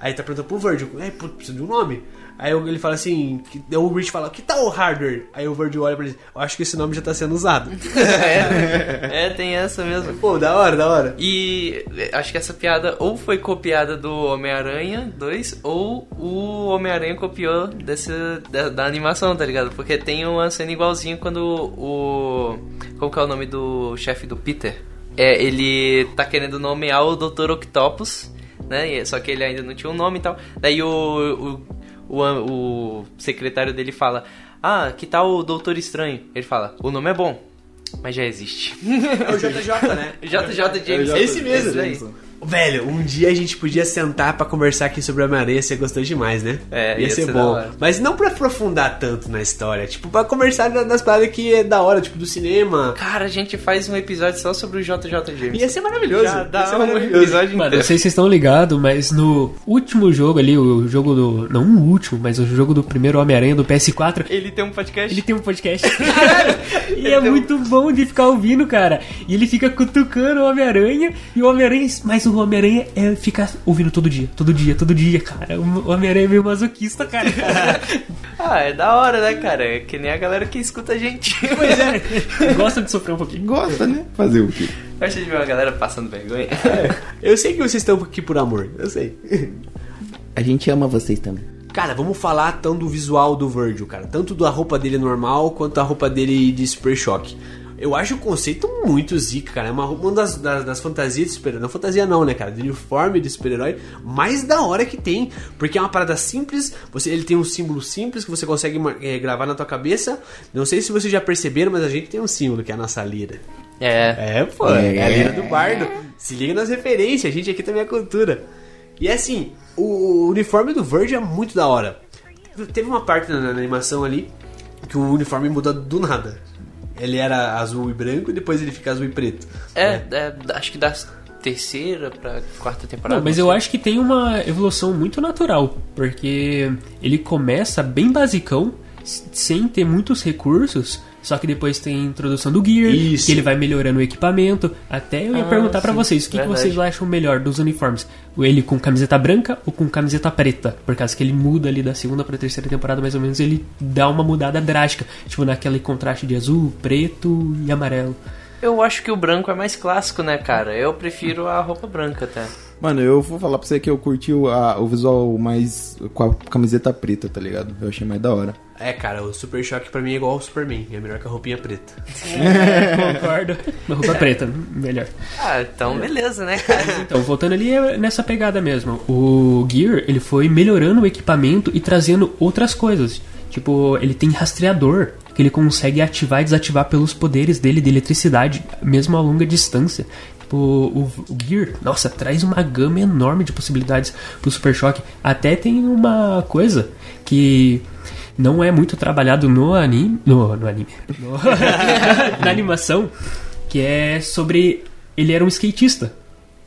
Aí tá perguntando pro Virgil, é, pô, preciso de um nome. Aí ele fala assim, o Rich fala, que tal o Hardware? Aí o Virgil olha pra ele, eu acho que esse nome já tá sendo usado. é, é, tem essa mesmo. pô, da hora, da hora. E é, acho que essa piada ou foi copiada do Homem-Aranha 2 ou o Homem-Aranha copiou desse, da, da animação, tá ligado? Porque tem uma cena igualzinha quando o. Como que é o nome do chefe do Peter? É, ele tá querendo nomear o Dr. Octopus, né? Só que ele ainda não tinha um nome e tal. Daí o, o, o, o secretário dele fala: Ah, que tal o Doutor Estranho? Ele fala: O nome é bom, mas já existe. É o JJ, né? JJ James. É esse mesmo. Esse. Velho, um dia a gente podia sentar pra conversar aqui sobre Homem-Aranha, você gostou demais, né? É, ia, ia ser, ser bom. Mas não pra aprofundar tanto na história, tipo, pra conversar das paradas que é da hora, tipo, do cinema. Cara, a gente faz um episódio só sobre o JJ James. Ia ser maravilhoso. Já ia dá ser um maravilhoso. episódio Mano, não sei se vocês estão ligados, mas no último jogo ali, o jogo do. Não o último, mas o jogo do primeiro Homem-Aranha do PS4, Ele tem um podcast. ele tem um podcast. e é muito bom de ficar ouvindo, cara. E ele fica cutucando o Homem-Aranha. E o Homem-Aranha. Mas o Homem-Aranha é ficar ouvindo todo dia, todo dia, todo dia, cara. O Homem-Aranha é meio masoquista, cara. Ah, é da hora, né, cara? É que nem a galera que escuta a gente. pois é. Gosta de sofrer um pouquinho. Gosta, né? Fazer o quê? Gosta de ver uma galera passando vergonha? Eu sei que vocês estão aqui por amor, eu sei. A gente ama vocês também. Cara, vamos falar então do visual do Virgil, cara. Tanto da roupa dele normal quanto da roupa dele de Super Choque. Eu acho o conceito muito zica, cara. É uma, uma das, das, das fantasias de super-herói. Não fantasia não, né, cara? De uniforme de super-herói mais da hora que tem. Porque é uma parada simples. Você, ele tem um símbolo simples que você consegue é, gravar na tua cabeça. Não sei se vocês já perceberam, mas a gente tem um símbolo que é a nossa lira. É. É, pô, é, a lira do bardo. Se liga nas referências, a gente aqui também é cultura. E assim, o uniforme do Verge é muito da hora. Teve uma parte na, na animação ali que o uniforme muda do nada. Ele era azul e branco e depois ele fica azul e preto. É, né? é, acho que da terceira pra quarta temporada. Não, mas eu acho que tem uma evolução muito natural, porque ele começa bem basicão, sem ter muitos recursos, só que depois tem a introdução do gear, Isso. que ele vai melhorando o equipamento. Até eu ia Ah, perguntar pra sim, vocês, o que, que vocês acham melhor dos uniformes? Ele com camiseta branca ou com camiseta preta? Por causa que ele muda ali da segunda pra terceira temporada, mais ou menos, ele dá uma mudada drástica, tipo naquele contraste de azul, preto e amarelo. Eu acho que o branco é mais clássico, né, cara? Eu prefiro a roupa branca até. Mano, eu vou falar pra você que eu curti o, a- o visual mais com a camiseta preta, tá ligado? Eu achei mais da hora. É, cara, o Super Choque pra mim é igual ao Superman. É melhor que a roupinha preta. Concordo. Uma roupa preta, melhor. Ah, então beleza, né, cara? Então, voltando ali é nessa pegada mesmo. O Gear, ele foi melhorando o equipamento e trazendo outras coisas. Tipo, ele tem rastreador, que ele consegue ativar e desativar pelos poderes dele de eletricidade, mesmo a longa distância. Tipo, o, o Gear, nossa, traz uma gama enorme de possibilidades pro Super Choque. Até tem uma coisa que não é muito trabalhado no anime. No, no anime. No- na animação, que é sobre. Ele era um skatista.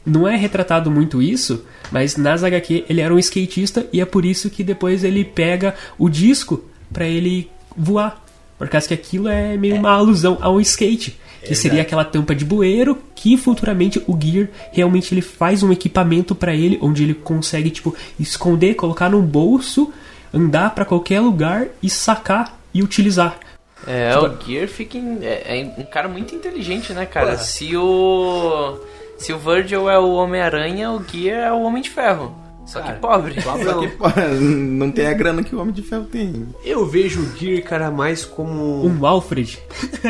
Não é retratado muito isso, mas nas HQ ele era um skatista e é por isso que depois ele pega o disco pra ele voar. Por causa que aquilo é meio uma alusão ao skate. Que seria aquela tampa de bueiro que futuramente o Gear realmente ele faz um equipamento pra ele onde ele consegue tipo esconder, colocar no bolso, andar pra qualquer lugar e sacar e utilizar. É, o Gear fica em- é, é um cara muito inteligente, né, cara? Se o. Se o Virgil é o Homem-Aranha, o Gear é o Homem de Ferro. Só que Cara, pobre. Só que, pô, não tem a grana que o Homem de Ferro tem. Eu vejo o Gear, cara, mais como. Um Alfred.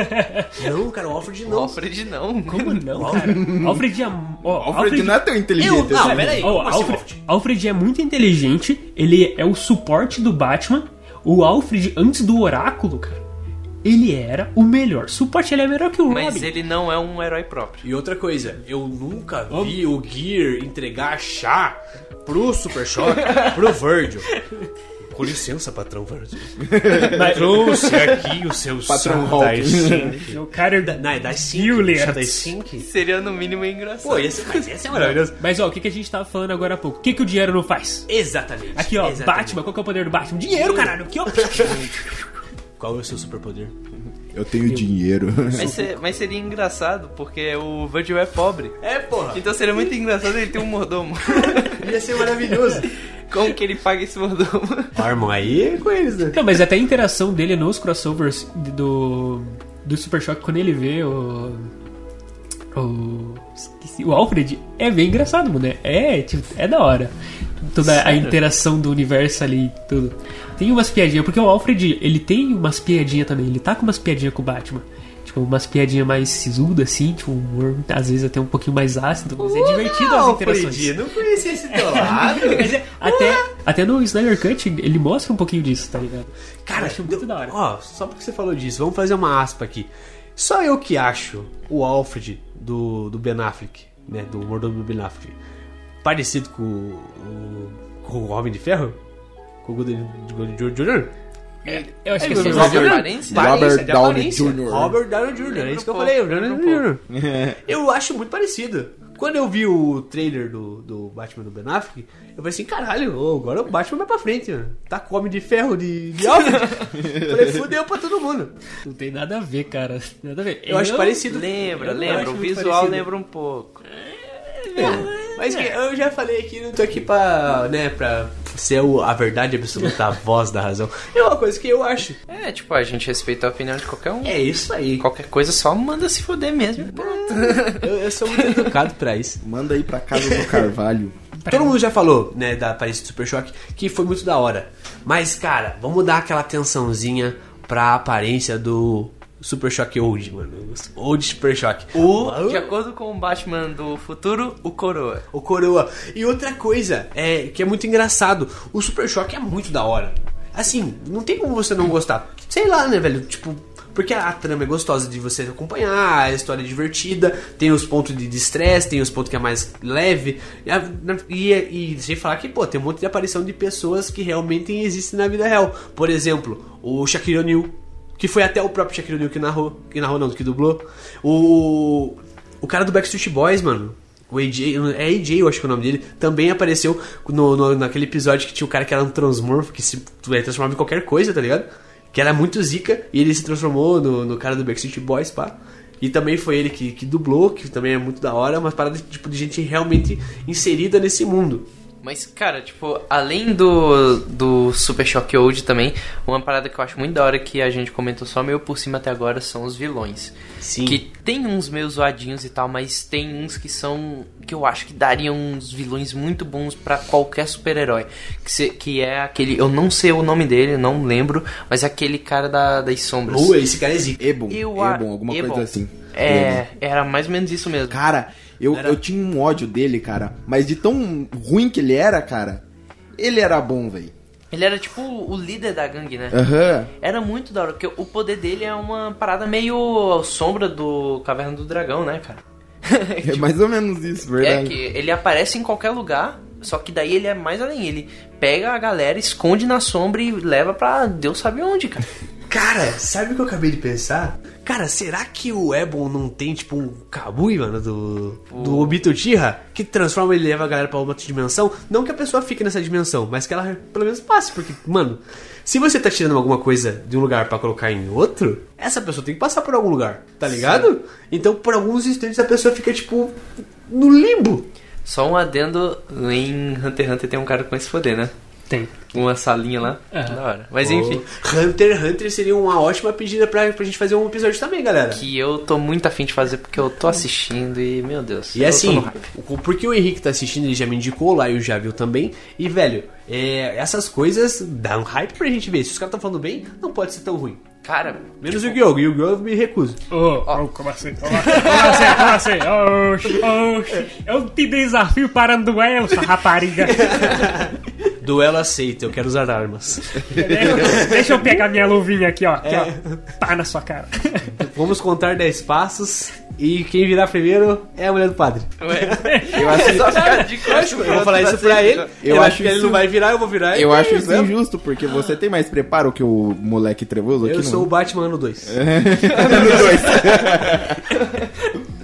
Não, cara, o Alfred O não. Alfred não. Como não, cara? Alfred é. ó, Alfred, não é tão inteligente Eu- não, assim. peraí. Assim, Alfred, Alfred? Alfred é muito inteligente, ele é o suporte do Batman. O Alfred, antes do Oráculo, cara, ele era o melhor suporte, ele é melhor que o Mas Robin. ele não é um herói próprio. E outra coisa, eu nunca vi o Gear entregar chá pro Super Choque, pro Virgil. Com licença, patrão Virgil. Trouxe aqui o seu Patrão chá Hulk. das cinco. O cara Da- Não, é das cinco. Juliet. Chá das. Seria no mínimo engraçado. Pô, ia ser, mas ia ser maravilhoso. Mas ó, o que, que a gente tava falando agora há pouco? O que, que o dinheiro não faz? Exatamente. Aqui, ó, exatamente. Batman, qual que é o poder do Batman? Dinheiro, caralho! Aqui, ó. Qual é o seu superpoder? Eu tenho dinheiro. Mas, se- mas seria engraçado, porque o Virgil é pobre. É, porra. Então seria muito engraçado ele ter um mordomo. Ia ser maravilhoso. Como que ele paga esse mordomo? Irmão, aí é com eles, né? Não, mas até a interação dele nos crossovers do, do Super Choque, quando ele vê o. O. esqueci, o Alfred, é bem engraçado, mano. É, tipo, é da hora. Toda a interação do universo ali tudo. Tem umas piadinhas, porque o Alfred, ele tem umas piadinhas também. Ele tá com umas piadinhas com o Batman. Tipo, umas piadinhas mais sisudas, assim, tipo, um humor às vezes até um pouquinho mais ácido, mas é divertido as interações. Alfred, não conhecia esse teu lado. É- até, até no Snyder Cut ele mostra um pouquinho disso, tá ligado? Cara, Eu acho muito da hora. Ó, só porque você falou disso, vamos fazer uma aspa aqui. Só eu que acho o Alfred do, do Ben Affleck, né? Do mordomo do Ben Affleck, parecido com o, com o Homem de Ferro? Com o Golden Jr.? Eu acho que É, Robert de aparência? Robert Downey. Jr.. Robert Downey Jr. É isso que eu falei, Downey Jr. Eu acho muito parecido. Quando eu vi o trailer do, do Batman do Ben Affleck, eu falei assim, caralho, agora o Batman vai pra frente, mano. Tá com Homem de Ferro de, de Alfred. falei, fudeu pra todo mundo. não tem nada a ver, cara. Nada a ver. Eu acho parecido. Lembra, Eu lembra. O visual parecido. lembra um pouco. Mas que eu já falei aqui, não tô aqui pra, né, pra ser o- a verdade absoluta, a voz da razão. É uma coisa que eu acho. É, tipo, a gente respeita a opinião de qualquer um. É isso aí. Qualquer coisa só manda se foder mesmo. Pronto. Eu, eu sou muito educado pra isso. Manda aí pra casa do Carvalho. Todo mundo já falou, né, da aparência do Super Choque, que foi muito da hora. Mas, cara, vamos dar aquela atençãozinha pra aparência do Super Choque Old, mano. Old Super Choque. O, de acordo com o Batman do futuro, o Coroa. O Coroa. E outra coisa, é que é muito engraçado, o Super Choque é muito da hora. Assim, não tem como você não gostar. Sei lá, né, velho? Tipo, porque a, trama é gostosa de você acompanhar, a história é divertida, tem os pontos de estresse, tem os pontos que é mais leve. E, e, e sem falar que, pô, tem um monte de aparição de pessoas que realmente existem na vida real. Por exemplo, o Shaquille O'Neal, que foi até o próprio Shaquille O'Neal que narrou, que narrou não, que dublou. O o cara do Backstreet Boys, mano. O AJ, é AJ, eu acho que é o nome dele, também apareceu no, no- naquele episódio que tinha o cara que era um transmorfo, que se é, transformava em qualquer coisa, tá ligado? Que era muito zica, e ele se transformou no, no cara do Backstreet Boys, pá. E também foi ele que, que dublou, que também é muito da hora, uma parada tipo, de gente realmente inserida nesse mundo. Mas, cara, tipo, além do, do Super Shock Old também, uma parada que eu acho muito da hora que a gente comentou só meio por cima até agora são os vilões. Sim. Que tem uns meio zoadinhos e tal, mas tem uns que são. que eu acho que dariam uns vilões muito bons pra qualquer super-herói. Que, se- que é aquele. Eu não sei o nome dele, não lembro, mas é aquele cara da, das sombras. Uh, esse cara é. Ebon, Eu Ebon, alguma Ebon. coisa assim. É, era mais ou menos isso mesmo. Cara, eu, Era- eu tinha um ódio dele, cara. Mas de tão ruim que ele era, cara, ele era bom, velho. Ele era tipo o líder da gangue, né? Aham. Era muito da hora, porque o poder dele é uma parada meio sombra do Caverna do Dragão, né, cara? É mais ou menos isso, É verdade. que ele aparece em qualquer lugar, só que daí ele é mais além. Ele pega a galera, esconde na sombra e leva pra Deus sabe onde, cara. Cara, sabe o que eu acabei de pensar? Cara, será que o Ebon não tem tipo um Kabui, mano, do, do Obito Uchiha? Que transforma ele e leva a galera pra outra dimensão? Não que a pessoa fique nessa dimensão, mas que ela pelo menos passe. Porque, mano, se você tá tirando alguma coisa de um lugar pra colocar em outro, essa pessoa tem que passar por algum lugar, tá ligado? Então, por alguns instantes, a pessoa fica tipo no limbo. Só um adendo, em Hunter x Hunter tem um cara com esse poder, né? Tem. Uma salinha lá. Aham. Da hora. Mas enfim, Hunter x Hunter seria uma ótima pedida pra, pra gente fazer um episódio também, galera. que eu tô muito afim de fazer porque eu tô assistindo e, meu Deus. E assim, porque o Henrique tá assistindo, ele já me indicou, lá eu já viu também. E, velho, é, essas coisas dão hype pra gente ver. Se os caras estão falando bem, não pode ser tão ruim. Cara, Menos o Yu-Gi-Oh! Yu-Gi-Oh! eu me recuso. Ô, ô, como assim? Como assim? Como assim? Como assim? Oxi, oxi. Eu te desafio para um duelo, sua rapariga. Duelo aceito, eu quero usar armas. Deixa eu pegar minha luvinha aqui, ó. Aqui, ó. Pá na sua cara. Vamos contar 10 passos e quem virar primeiro é a mulher do padre. ué, Eu acho, costa Eu vou falar isso pra ele. Eu Eu acho que ele não vai virar, eu vou virar. eu é acho isso mesmo. injusto, porque você tem mais preparo que o moleque trevoso aqui Eu no- sou o Batman no 2. no dois.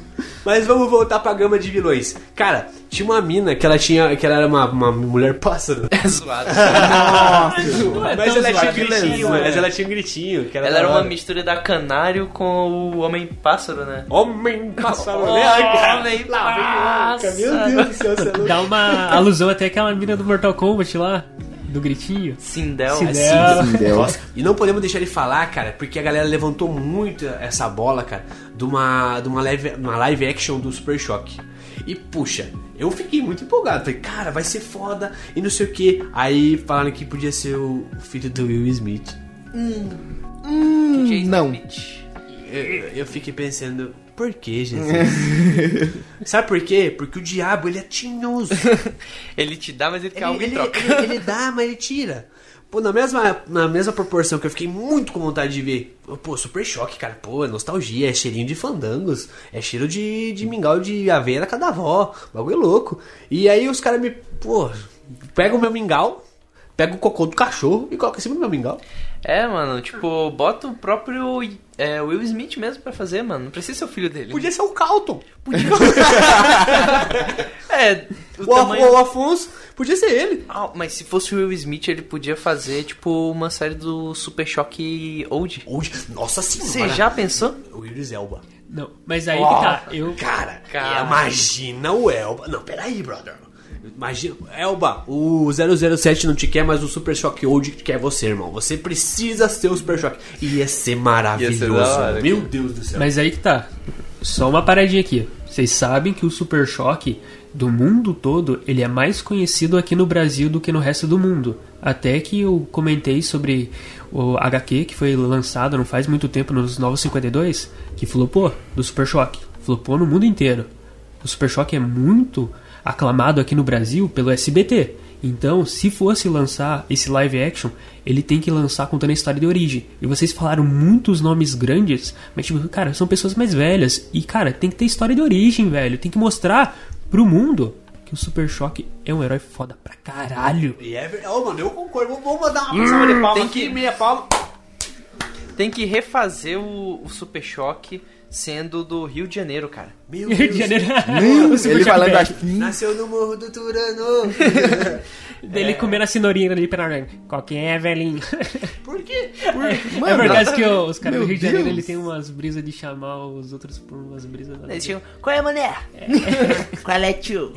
Mas vamos voltar pra gama de vilões. Cara, tinha uma mina que ela tinha. que ela era uma, uma mulher pássaro. É zoado. Não é Mas ela tinha um gritinho, mas ela tinha um gritinho. Ela era uma mistura da canário com o homem pássaro, né? Homem pássaro. Cara. homem pássaro. Meu Deus do céu, você é. Dá uma alusão até àquela mina do Mortal Kombat lá, do gritinho. Sindel. Sindel. É Sim, Del. Nossa, e não podemos deixar ele falar, cara, porque a galera levantou muito essa bola, cara, de uma, de uma, live, uma live action do Super Choque. E puxa, eu fiquei muito empolgado. Falei, cara, vai ser foda e não sei o que. Aí falaram que podia ser o filho do Will Smith. Jason não. Pitt. Eu, eu fiquei pensando, por que, Jesus? Sabe por quê? Porque o diabo, ele é tinhoso. Ele te dá, mas ele quer Ele, algo em ele, troca. ele- ele dá, mas ele tira. Pô, na mesma, na mesma proporção que eu fiquei muito com vontade de ver. Pô, super choque, cara. Pô, é nostalgia, é cheirinho de fandangos. É cheiro de, de mingau de aveia da cada avó. Bagulho louco. E aí os caras me. Pô, pega o meu mingau, pega o cocô do cachorro e coloca em cima do meu mingau. É, mano, tipo, bota o próprio é, Will Smith mesmo pra fazer, mano. Não precisa ser o filho dele. Podia ser o Calton. Podia É, o, o, tamanho... o Afonso. Podia ser ele. Ah, mas se fosse o Will Smith, ele podia fazer, tipo, uma série do Super Choque Old. Hoje, nossa Você senhora. já pensou? O Idris Elba. Não, mas aí que tá. Eu, Cara, Cara. imagina o Elba. Não, peraí, brother. Imagina, Elba, o 007 não te quer, mas o Super Shock Old quer você, irmão. Você precisa ser o Super Shock. Ia ser maravilhoso. Ia ser hora, Meu cara. Deus do céu. Mas aí que tá. Só uma paradinha aqui. Vocês sabem que o Super Choque do mundo todo, ele é mais conhecido aqui no Brasil do que no resto do mundo. Até que eu comentei sobre o HQ que foi lançado não faz muito tempo nos Novos 52, que flopou do Super Choque. Flopou no mundo inteiro. O Super Choque é muito aclamado aqui no Brasil pelo SBT. Então, se fosse lançar esse live action, ele tem que lançar contando a história de origem. E vocês falaram muitos nomes grandes, mas tipo, cara, são pessoas mais velhas. E, cara, tem que ter história de origem, velho. Tem que mostrar pro mundo que o Super Choque é um herói foda pra caralho. E é verdade. Ô, mano, eu concordo. Vamos mandar uma salva de palmas tem aqui, que- meia palma. Tem que refazer o, o Super Choque sendo do Rio de Janeiro, cara. Meu Rio de. Janeiro. Ele falando assim. Nasceu no Morro do Turano. Dele comendo a cenourinha ali pra Qual que é, velhinho? Por quê? é verdade que os caras do Rio de Janeiro ele tem umas brisas de chamar os outros por umas brisas. Eles tinham, qual é, mané? qual é, tio?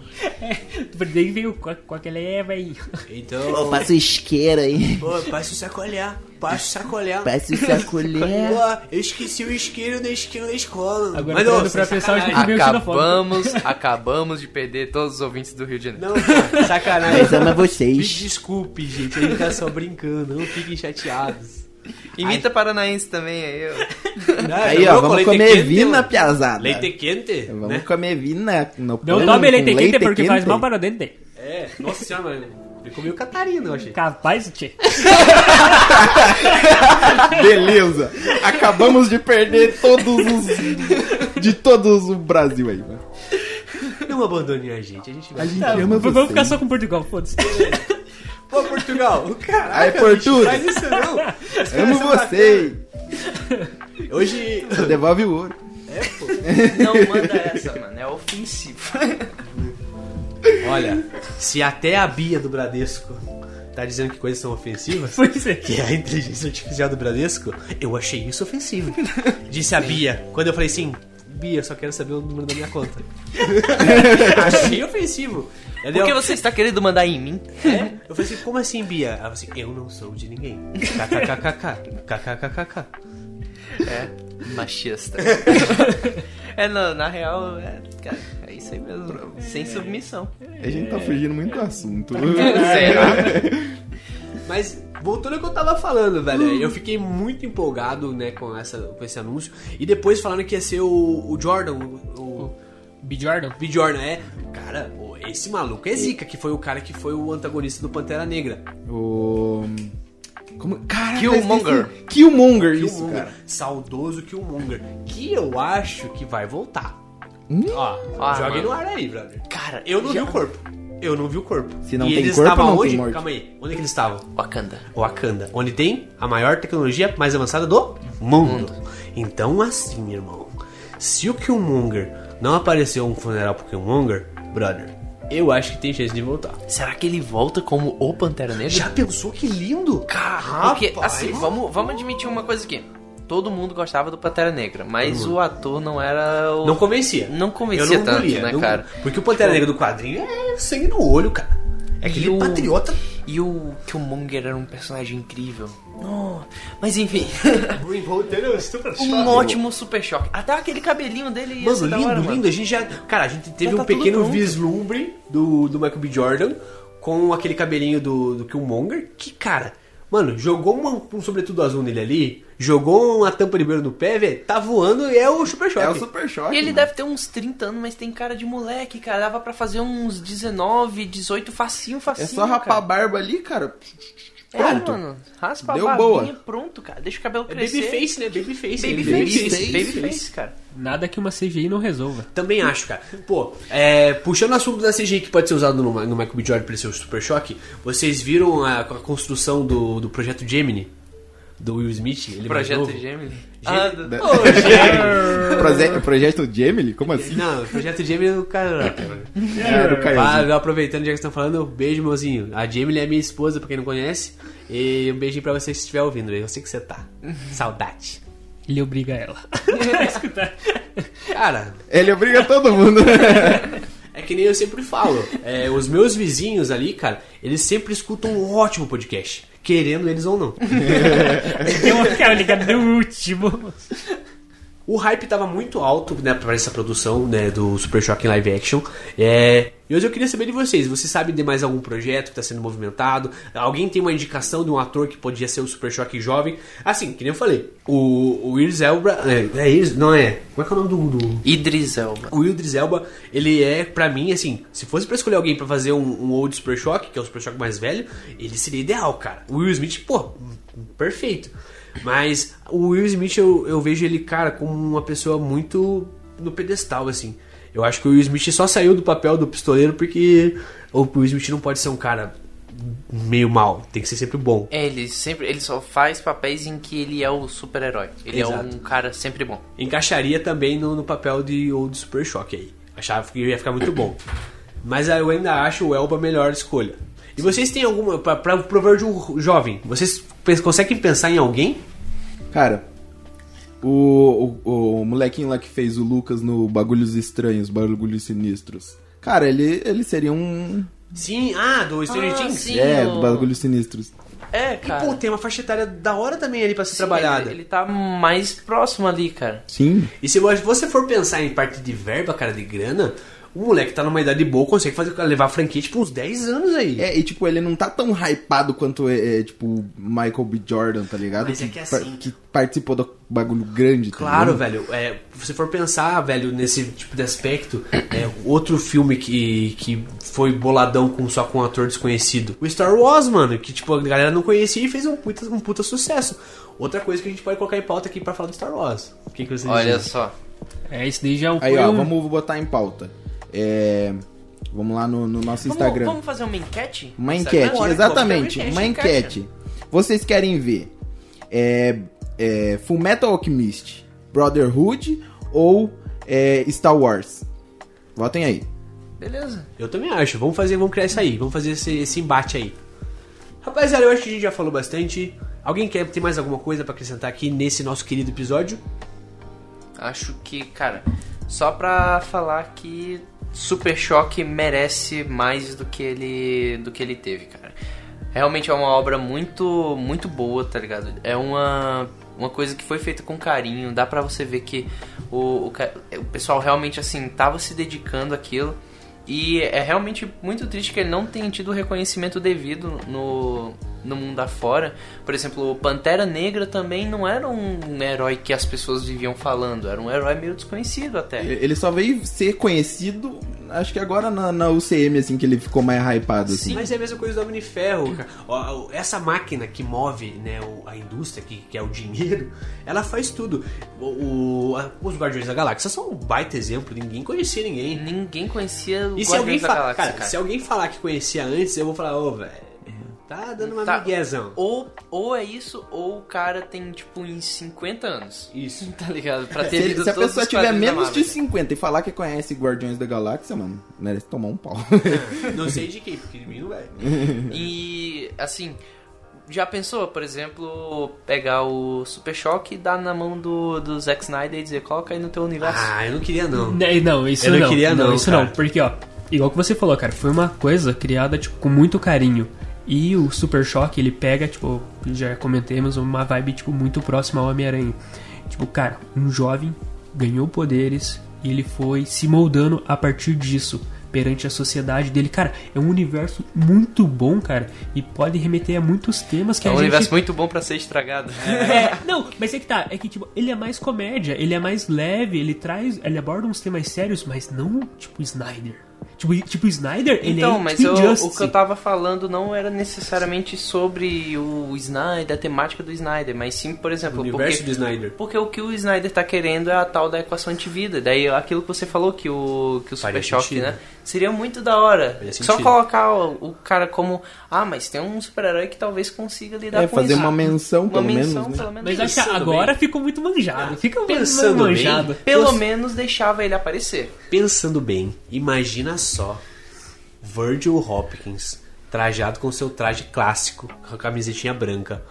Daí veio qual, qual que ele é, velhinho. Então, Passa o isqueiro aí. pô, passa o sacolhar. Passa o sacolhar. Passa o sacolé. Pô, eu esqueci o isqueiro da esquina da escola. Agora Mas, tô ô, pra que- meio. Acabamos, acabamos de perder todos os ouvintes do Rio de Janeiro. Não, pô, sacanagem. Mas ama Me vocês. desculpe, gente. A gente tá só brincando. Não fiquem chateados. Imita paranaense também aí, ó. Não, Aí, não, ó, vamos leite comer quente, vina, piazada. Leite quente, Vamos né? comer vina no Não pano tome com leite quente leite porque faz quente. mal para o dente. É, nossa senhora, mano. Eu comi o Catarina, eu achei. Capaz, tchê. Beleza. Acabamos de perder todos os... De todos o Brasil aí, mano. Não abandone a gente, a gente vai. A gente Tá, ama vamos vocês. ficar só com Portugal, foda-se. Pô, Portugal, caralho. Aí, Portugal. Faz isso não. Amo vocês. Hoje. Devolve o ouro. É, pô. Não manda essa, mano. É ofensivo. Olha, se até a Bia do Bradesco tá dizendo que coisas são ofensivas. Pois é. Que é a inteligência artificial do Bradesco, eu achei isso ofensivo. Disse a Bia, quando eu falei assim, Bia, só quero saber o número da minha conta. achei ofensivo. Entendeu? que você está querendo mandar em mim? É? Eu falei assim, como assim, Bia? Ela falou assim, eu não sou de ninguém. KKKKK. KKKKK. É, machista. é, não, na real, é, cara, é isso aí mesmo. Sem submissão. A gente tá fugindo muito do assunto. Será? Mas, voltando ao que eu tava falando, velho, eu fiquei muito empolgado, né, com, essa, com esse anúncio. E depois falando que ia ser o, o Jordan, o, o B. Jordan? B. Jordan, é. Cara, esse maluco é zica, que foi o cara que foi o antagonista do Pantera Negra. O... Como... Caraca, Killmonger. esqueci. Killmonger, isso, Killmonger, cara. saudoso Killmonger, que eu acho que vai voltar. Hum? Ó, Ah, joguei no ar aí, brother. Cara, Eu não já- vi o corpo. Eu não vi o corpo. Se não e tem eles corpo, estavam não tem onde? morte. Calma aí. Onde é que eles estavam? Wakanda. Wakanda, onde tem a maior tecnologia mais avançada do mundo. Então, assim, irmão, se o Killmonger não apareceu um funeral pro Killmonger, brother, eu acho que tem chance de voltar. Será que ele volta como o Pantera Negra? Já pensou que lindo? Cara, porque, assim, vamos, vamos admitir uma coisa aqui. Todo mundo gostava do Pantera Negra, mas o ator não era o... Não convencia. Não convencia Eu não tanto, engolia, né, não- cara? Porque o Pantera Negra do quadrinho é sangue no olho, cara. É aquele E o- patriota. E o Killmonger era um personagem incrível. Oh, mas enfim, um ótimo super choque. Até aquele cabelinho dele ia Mano, lindo, hora, lindo. mano. A gente já. Cara, a gente teve Já tá um tudo pequeno vislumbre do, do Michael B. Jordan com aquele cabelinho do, do Killmonger. Que, cara, mano, jogou uma- um sobretudo azul nele ali, jogou uma tampa de brilho no pé, velho, tá voando e é o Super Choque. É o Super Choque. E ele mano. deve ter uns 30 anos, mas tem cara de moleque, cara. Dava pra fazer uns 19, 18 facinho, facinho. É só rapar a barba ali, cara. É, Pronto. mano. Raspa Deu a boa. pronto, cara. Deixa o cabelo É crescer. babyface, né? Babyface. ele é Babyface. Babyface. Babyface, cara. Nada que uma CGI não resolva. Também acho, cara. Pô, é, puxando o assunto da CGI que pode ser usado no, no Michael B. Jordan pra ele ser o Super Choque, vocês viram a, a construção do, do projeto Gemini? Do Will Smith? Ele Projeto? Gemini. Gemini. Ah, do- Da- Gemini! Proje- Projeto Gemini? Como assim? Não, o projeto Gemini é do cara. É, do Caiozinho. Ah, aproveitando já que estão falando, beijo, meuzinho. A Jamie é minha esposa, pra quem não conhece. E um beijinho pra você se estiver ouvindo. Eu sei que você tá. Saudade. Ele obriga ela. a escutar. Cara, Ele obriga todo mundo. É que nem eu sempre falo. é, os meus vizinhos ali, cara, eles sempre escutam um ótimo podcast. Querendo eles ou não. Eu quero ligar no último. O hype tava muito alto, né, pra essa produção, né, do Super Shock em live action. É, e hoje eu queria saber de vocês, vocês sabem de mais algum projeto que tá sendo movimentado? Alguém tem uma indicação de um ator que podia ser o Super Shock jovem? Assim, que nem eu falei, o, o Idris Elba, é, é Idris- não é? Como é que é o nome do- do, Idris Elba. o Idris Elba, ele é, pra mim, assim, se fosse pra escolher alguém pra fazer um, um old Super Shock, que é o Super Shock mais velho, ele seria ideal, cara. O Will Smith, pô, perfeito. Mas o Will Smith, eu, eu vejo ele, cara, como uma pessoa muito no pedestal, assim. Eu acho que o Will Smith só saiu do papel do pistoleiro porque o Will Smith não pode ser um cara meio mal, tem que ser sempre bom. É, ele sempre ele só faz papéis em que ele é o super-herói. Ele é Exato. um cara sempre bom. encaixaria também no, no papel de Old Super Shock aí. Achava que ia ficar muito bom. Mas eu ainda acho o Elba a melhor escolha. E vocês têm alguma. Pra provar de um jovem, vocês pens- conseguem pensar em alguém? Cara, o, o, o molequinho lá que fez o Lucas no Bagulhos Estranhos, Bagulhos Sinistros. Cara, ele, ele seria um. Sim, ah, do Stranger Ah, Things? sim. é, o- do Bagulhos Sinistros. É, E cara. pô, tem uma faixa etária da hora também ali pra ser Sim, trabalhada. Ele, ele tá mais próximo ali, cara. Sim. E se você for pensar em parte de verba, cara, de grana, o moleque tá numa idade boa, consegue fazer, levar a franquia tipo uns 10 anos aí. É, e tipo, ele não tá tão hypado quanto, é, é, tipo, Michael B. Jordan, tá ligado? Mas é que assim- que participou do bagulho grande, tá Claro, ligado? velho. É, se você for pensar, velho, nesse tipo de aspecto, é, outro filme que, que foi boladão com, só com um ator desconhecido. O Star Wars, mano, que tipo, a galera não conhecia e fez um puta, um puta sucesso. Outra coisa que a gente pode colocar em pauta aqui pra falar do Star Wars. O que, que vocês Olha dizem? só. É, esse daí já Aí, foi ó, um... vamos botar em pauta. É, vamos lá no, no nosso Vamos, Instagram. vamos fazer uma enquete? Uma enquete, Instagram? exatamente. Uma fazer enquete. Vocês querem ver é, é, Full Metal Alchemist, Brotherhood ou é, Star Wars? Votem aí. Beleza. Eu também acho. Vamos fazer, vamos criar isso aí. Vamos fazer esse, esse embate aí. Rapaziada, eu acho que a gente já falou bastante. Alguém quer ter mais alguma coisa pra acrescentar aqui nesse nosso querido episódio? Acho que, cara, só pra falar que Super Choque merece mais do que ele do que ele teve, cara. Realmente é uma obra muito muito boa, tá ligado? É uma uma coisa que foi feita com carinho, dá pra você ver que o, o, o pessoal realmente assim tava se dedicando àquilo. E é realmente muito triste que ele não tenha tido o reconhecimento devido no, no mundo afora. Por exemplo, o Pantera Negra também não era um herói que as pessoas viviam falando, era um herói meio desconhecido até. Ele só veio ser conhecido, acho que agora na, na UCM, assim, que ele ficou mais hypado, assim. Mas é a mesma coisa do Homem de Ferro, cara. Ó, Essa máquina que move né, a indústria, que, que é o dinheiro, ela faz tudo. O, o- a- os Guardiões da Galáxia são um baita exemplo, ninguém conhecia ninguém. Ninguém conhecia o E se alguém, Guardiões da Galáxia, cara, cara. se alguém falar que conhecia antes, eu vou falar, ô, velho, tá dando uma Tá. miguezão. Ou, ou é isso, ou o cara tem, tipo, uns 50 anos. Isso. Tá ligado? Pra Se, ter ele- lido se a pessoa tiver menos de Marvel. 50 e falar que conhece Guardiões da Galáxia, mano, merece tomar um pau. Não sei de quem, porque de mim não é. E, assim, já pensou, por exemplo, pegar o Super Choque e dar na mão do, do Zack Snyder e dizer, coloca aí no teu universo. Ah, eu não queria não. Não, não, isso Eu não não. queria não, isso cara. não, porque ó, igual que você falou, cara, foi uma coisa criada tipo com muito carinho. E o Super Choque, ele pega, tipo, já comentemos, uma vibe tipo muito próxima ao Homem-Aranha. Tipo, cara, um jovem ganhou poderes e ele foi se moldando a partir disso perante a sociedade dele. Cara, é um universo muito bom, cara, e pode remeter a muitos temas que é a um gente universo muito bom pra ser estragado. é, não, mas é que tá, é que tipo, ele é mais comédia, ele é mais leve, ele traz, ele aborda uns temas sérios, mas não tipo Snyder. Tipo, tipo Snyder, ele Então, é mas tipo eu- o que eu tava falando não era necessariamente sobre o Snyder, a temática do Snyder, mas sim, por O exemplo, universo porque, do Snyder. porque o que o Snyder tá querendo é a tal da equação antivida. Daí aquilo que você falou que o, que o Super sentido. né? Seria muito da hora. Faria Só sentido. colocar o, o cara como, ah, mas tem um super-herói que talvez consiga lidar É, com fazer isso. uma menção, uma pelo menção, menos, né? pelo menos. Mas acho que agora bem. ficou muito manjado. Fica muito Pensando bem. manjado. Pelo Você- menos deixava ele aparecer. Pensando bem, imagina só Virgil Hopkins trajado com seu traje clássico, com a camisetinha branca,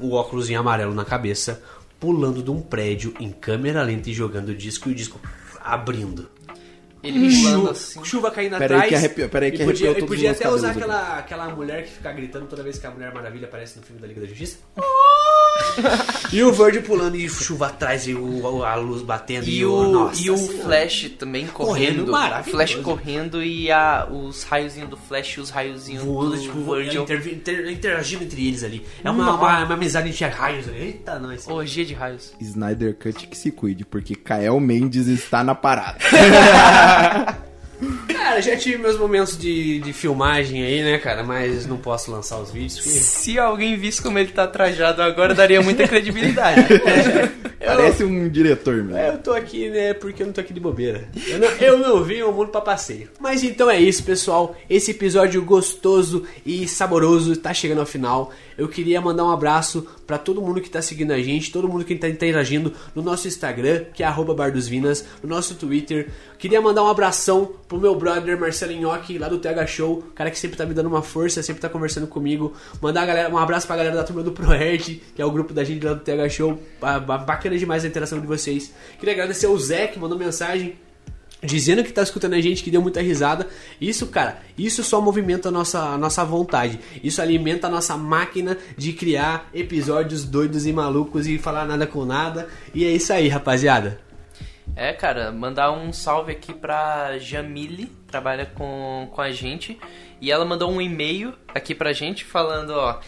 o óculos em amarelo na cabeça, pulando de um prédio em câmera lenta e jogando o disco e o disco abrindo. Ele pulando assim. Chuva, chuva caindo Pera aí atrás. que arrepiou- pera aí que podia, podia até usar aquela, aquela mulher que fica gritando toda vez que a Mulher Maravilha aparece no filme da Liga da Justiça. E o Verde pulando e chuva atrás e o, a luz batendo. E o, o, nossa e o Senhora. Flash também Correndo, correndo. Flash correndo e a, os raiozinhos do Flash e os raiozinhos voando, do tipo, Virgil. inter- inter- interagindo entre eles ali. É uma, uma, uma amizade entre raios ali. Eita, nós. Orgia de raios. Snyder Cut que se cuide, porque Kael Mendes está na parada. Cara, já tive meus momentos de, de filmagem aí, né, cara? Mas não posso lançar os vídeos. porque- Se alguém visse como ele tá trajado agora, daria muita credibilidade. Parece um diretor, É, meu. eu tô aqui, né, porque eu não tô aqui de bobeira. Eu não, eu não vim ao mundo pra passeio. Mas então é isso, pessoal. Esse episódio gostoso e saboroso tá chegando ao final. Eu queria mandar um abraço pra todo mundo que tá seguindo a gente, todo mundo que tá interagindo no nosso Instagram, que é arroba bardosvinas, no nosso Twitter. Queria mandar um abração pro meu brother Marcelo Nhoque, lá do TH Show, cara que sempre tá me dando uma força, sempre tá conversando comigo. Mandar galera, um abraço pra galera da turma do ProErd, que é o grupo da gente lá do TH Show. Ba- ba- Bacana demais a interação de vocês. Queria agradecer ao Zé que mandou mensagem dizendo que tá escutando a gente, que deu muita risada. Isso, cara, isso só movimenta a nossa, a nossa vontade. Isso alimenta a nossa máquina de criar episódios doidos e malucos e falar nada com nada. E é isso aí, rapaziada. É, cara, mandar um salve aqui pra Jamile, trabalha com, com a gente. E ela mandou um e-mail aqui pra gente falando, ó.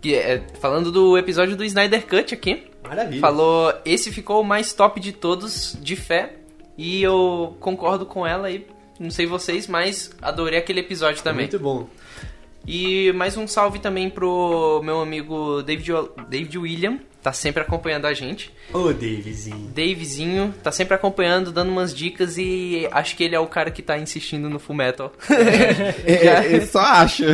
Que é, falando do episódio do Snyder Cut aqui. Maravilha. Falou, esse ficou o mais top de todos, de fé. E eu concordo com ela aí. Não sei vocês, mas adorei aquele episódio também. Muito bom. E mais um salve também pro meu amigo David, David William, tá sempre acompanhando a gente. Ô, Davizinho. Davezinho tá sempre acompanhando, dando umas dicas e acho que ele é o cara que tá insistindo no Full Metal. É, é, é, só acha.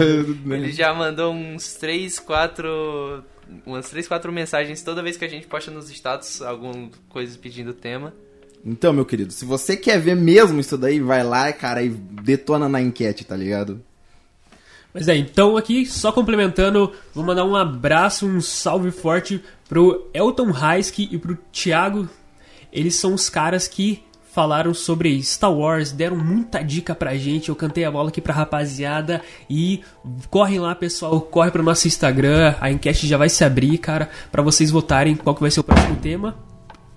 né? ele já mandou uns 3, 4. Umas 3, 4 mensagens toda vez que a gente posta nos status alguma coisa pedindo tema. Então, meu querido, se você quer ver mesmo isso daí, vai lá, cara, e detona na enquete, tá ligado? Mas é, então aqui, só complementando, vou mandar um abraço, um salve forte pro Elton Heiske e pro Thiago. Eles são os caras que falaram sobre Star Wars, deram muita dica pra gente. Eu cantei a bola aqui pra rapaziada. E correm lá, pessoal, corre pro nosso Instagram. A enquete já vai se abrir, cara, pra vocês votarem qual que vai ser o próximo tema.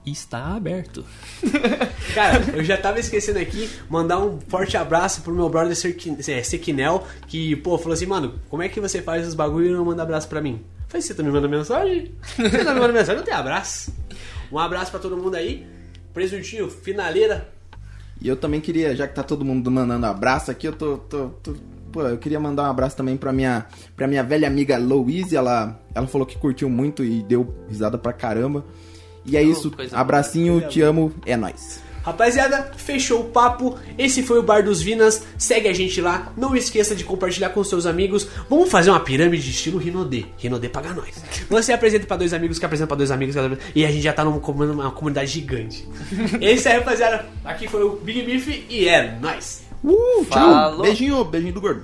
Está aberto. Cara, eu já tava esquecendo aqui, mandar um forte abraço pro meu brother é, Sequinel, que, pô, falou assim, mano, como é que você faz os bagulho e não manda abraço pra mim? Eu falei, você tá me mandando mensagem? Você tá me mandando mensagem? Não tem abraço. Um abraço pra todo mundo aí. Presuntinho, finaleira. E eu também queria, já que tá todo mundo mandando abraço aqui, eu tô. tô, tô- pô, eu queria mandar um abraço também pra minha, pra minha velha amiga Louise. Ela, ela falou que curtiu muito e deu risada pra caramba. E é Oh, isso. Abracinho, te amo, é nóis. Rapaziada, fechou o papo. Esse foi o Bar dos Vinas. Segue a gente lá. Não esqueça de compartilhar com seus amigos. Vamos fazer uma pirâmide de estilo Rinodê. Rinodê paga nós. Você apresenta pra dois amigos, que apresenta pra dois amigos, e a gente já tá numa comu- uma comunidade gigante. É isso aí, rapaziada. Aqui foi o Big Beef e é nóis. Uh, tchau. Falou. Beijinho, beijinho do gordo.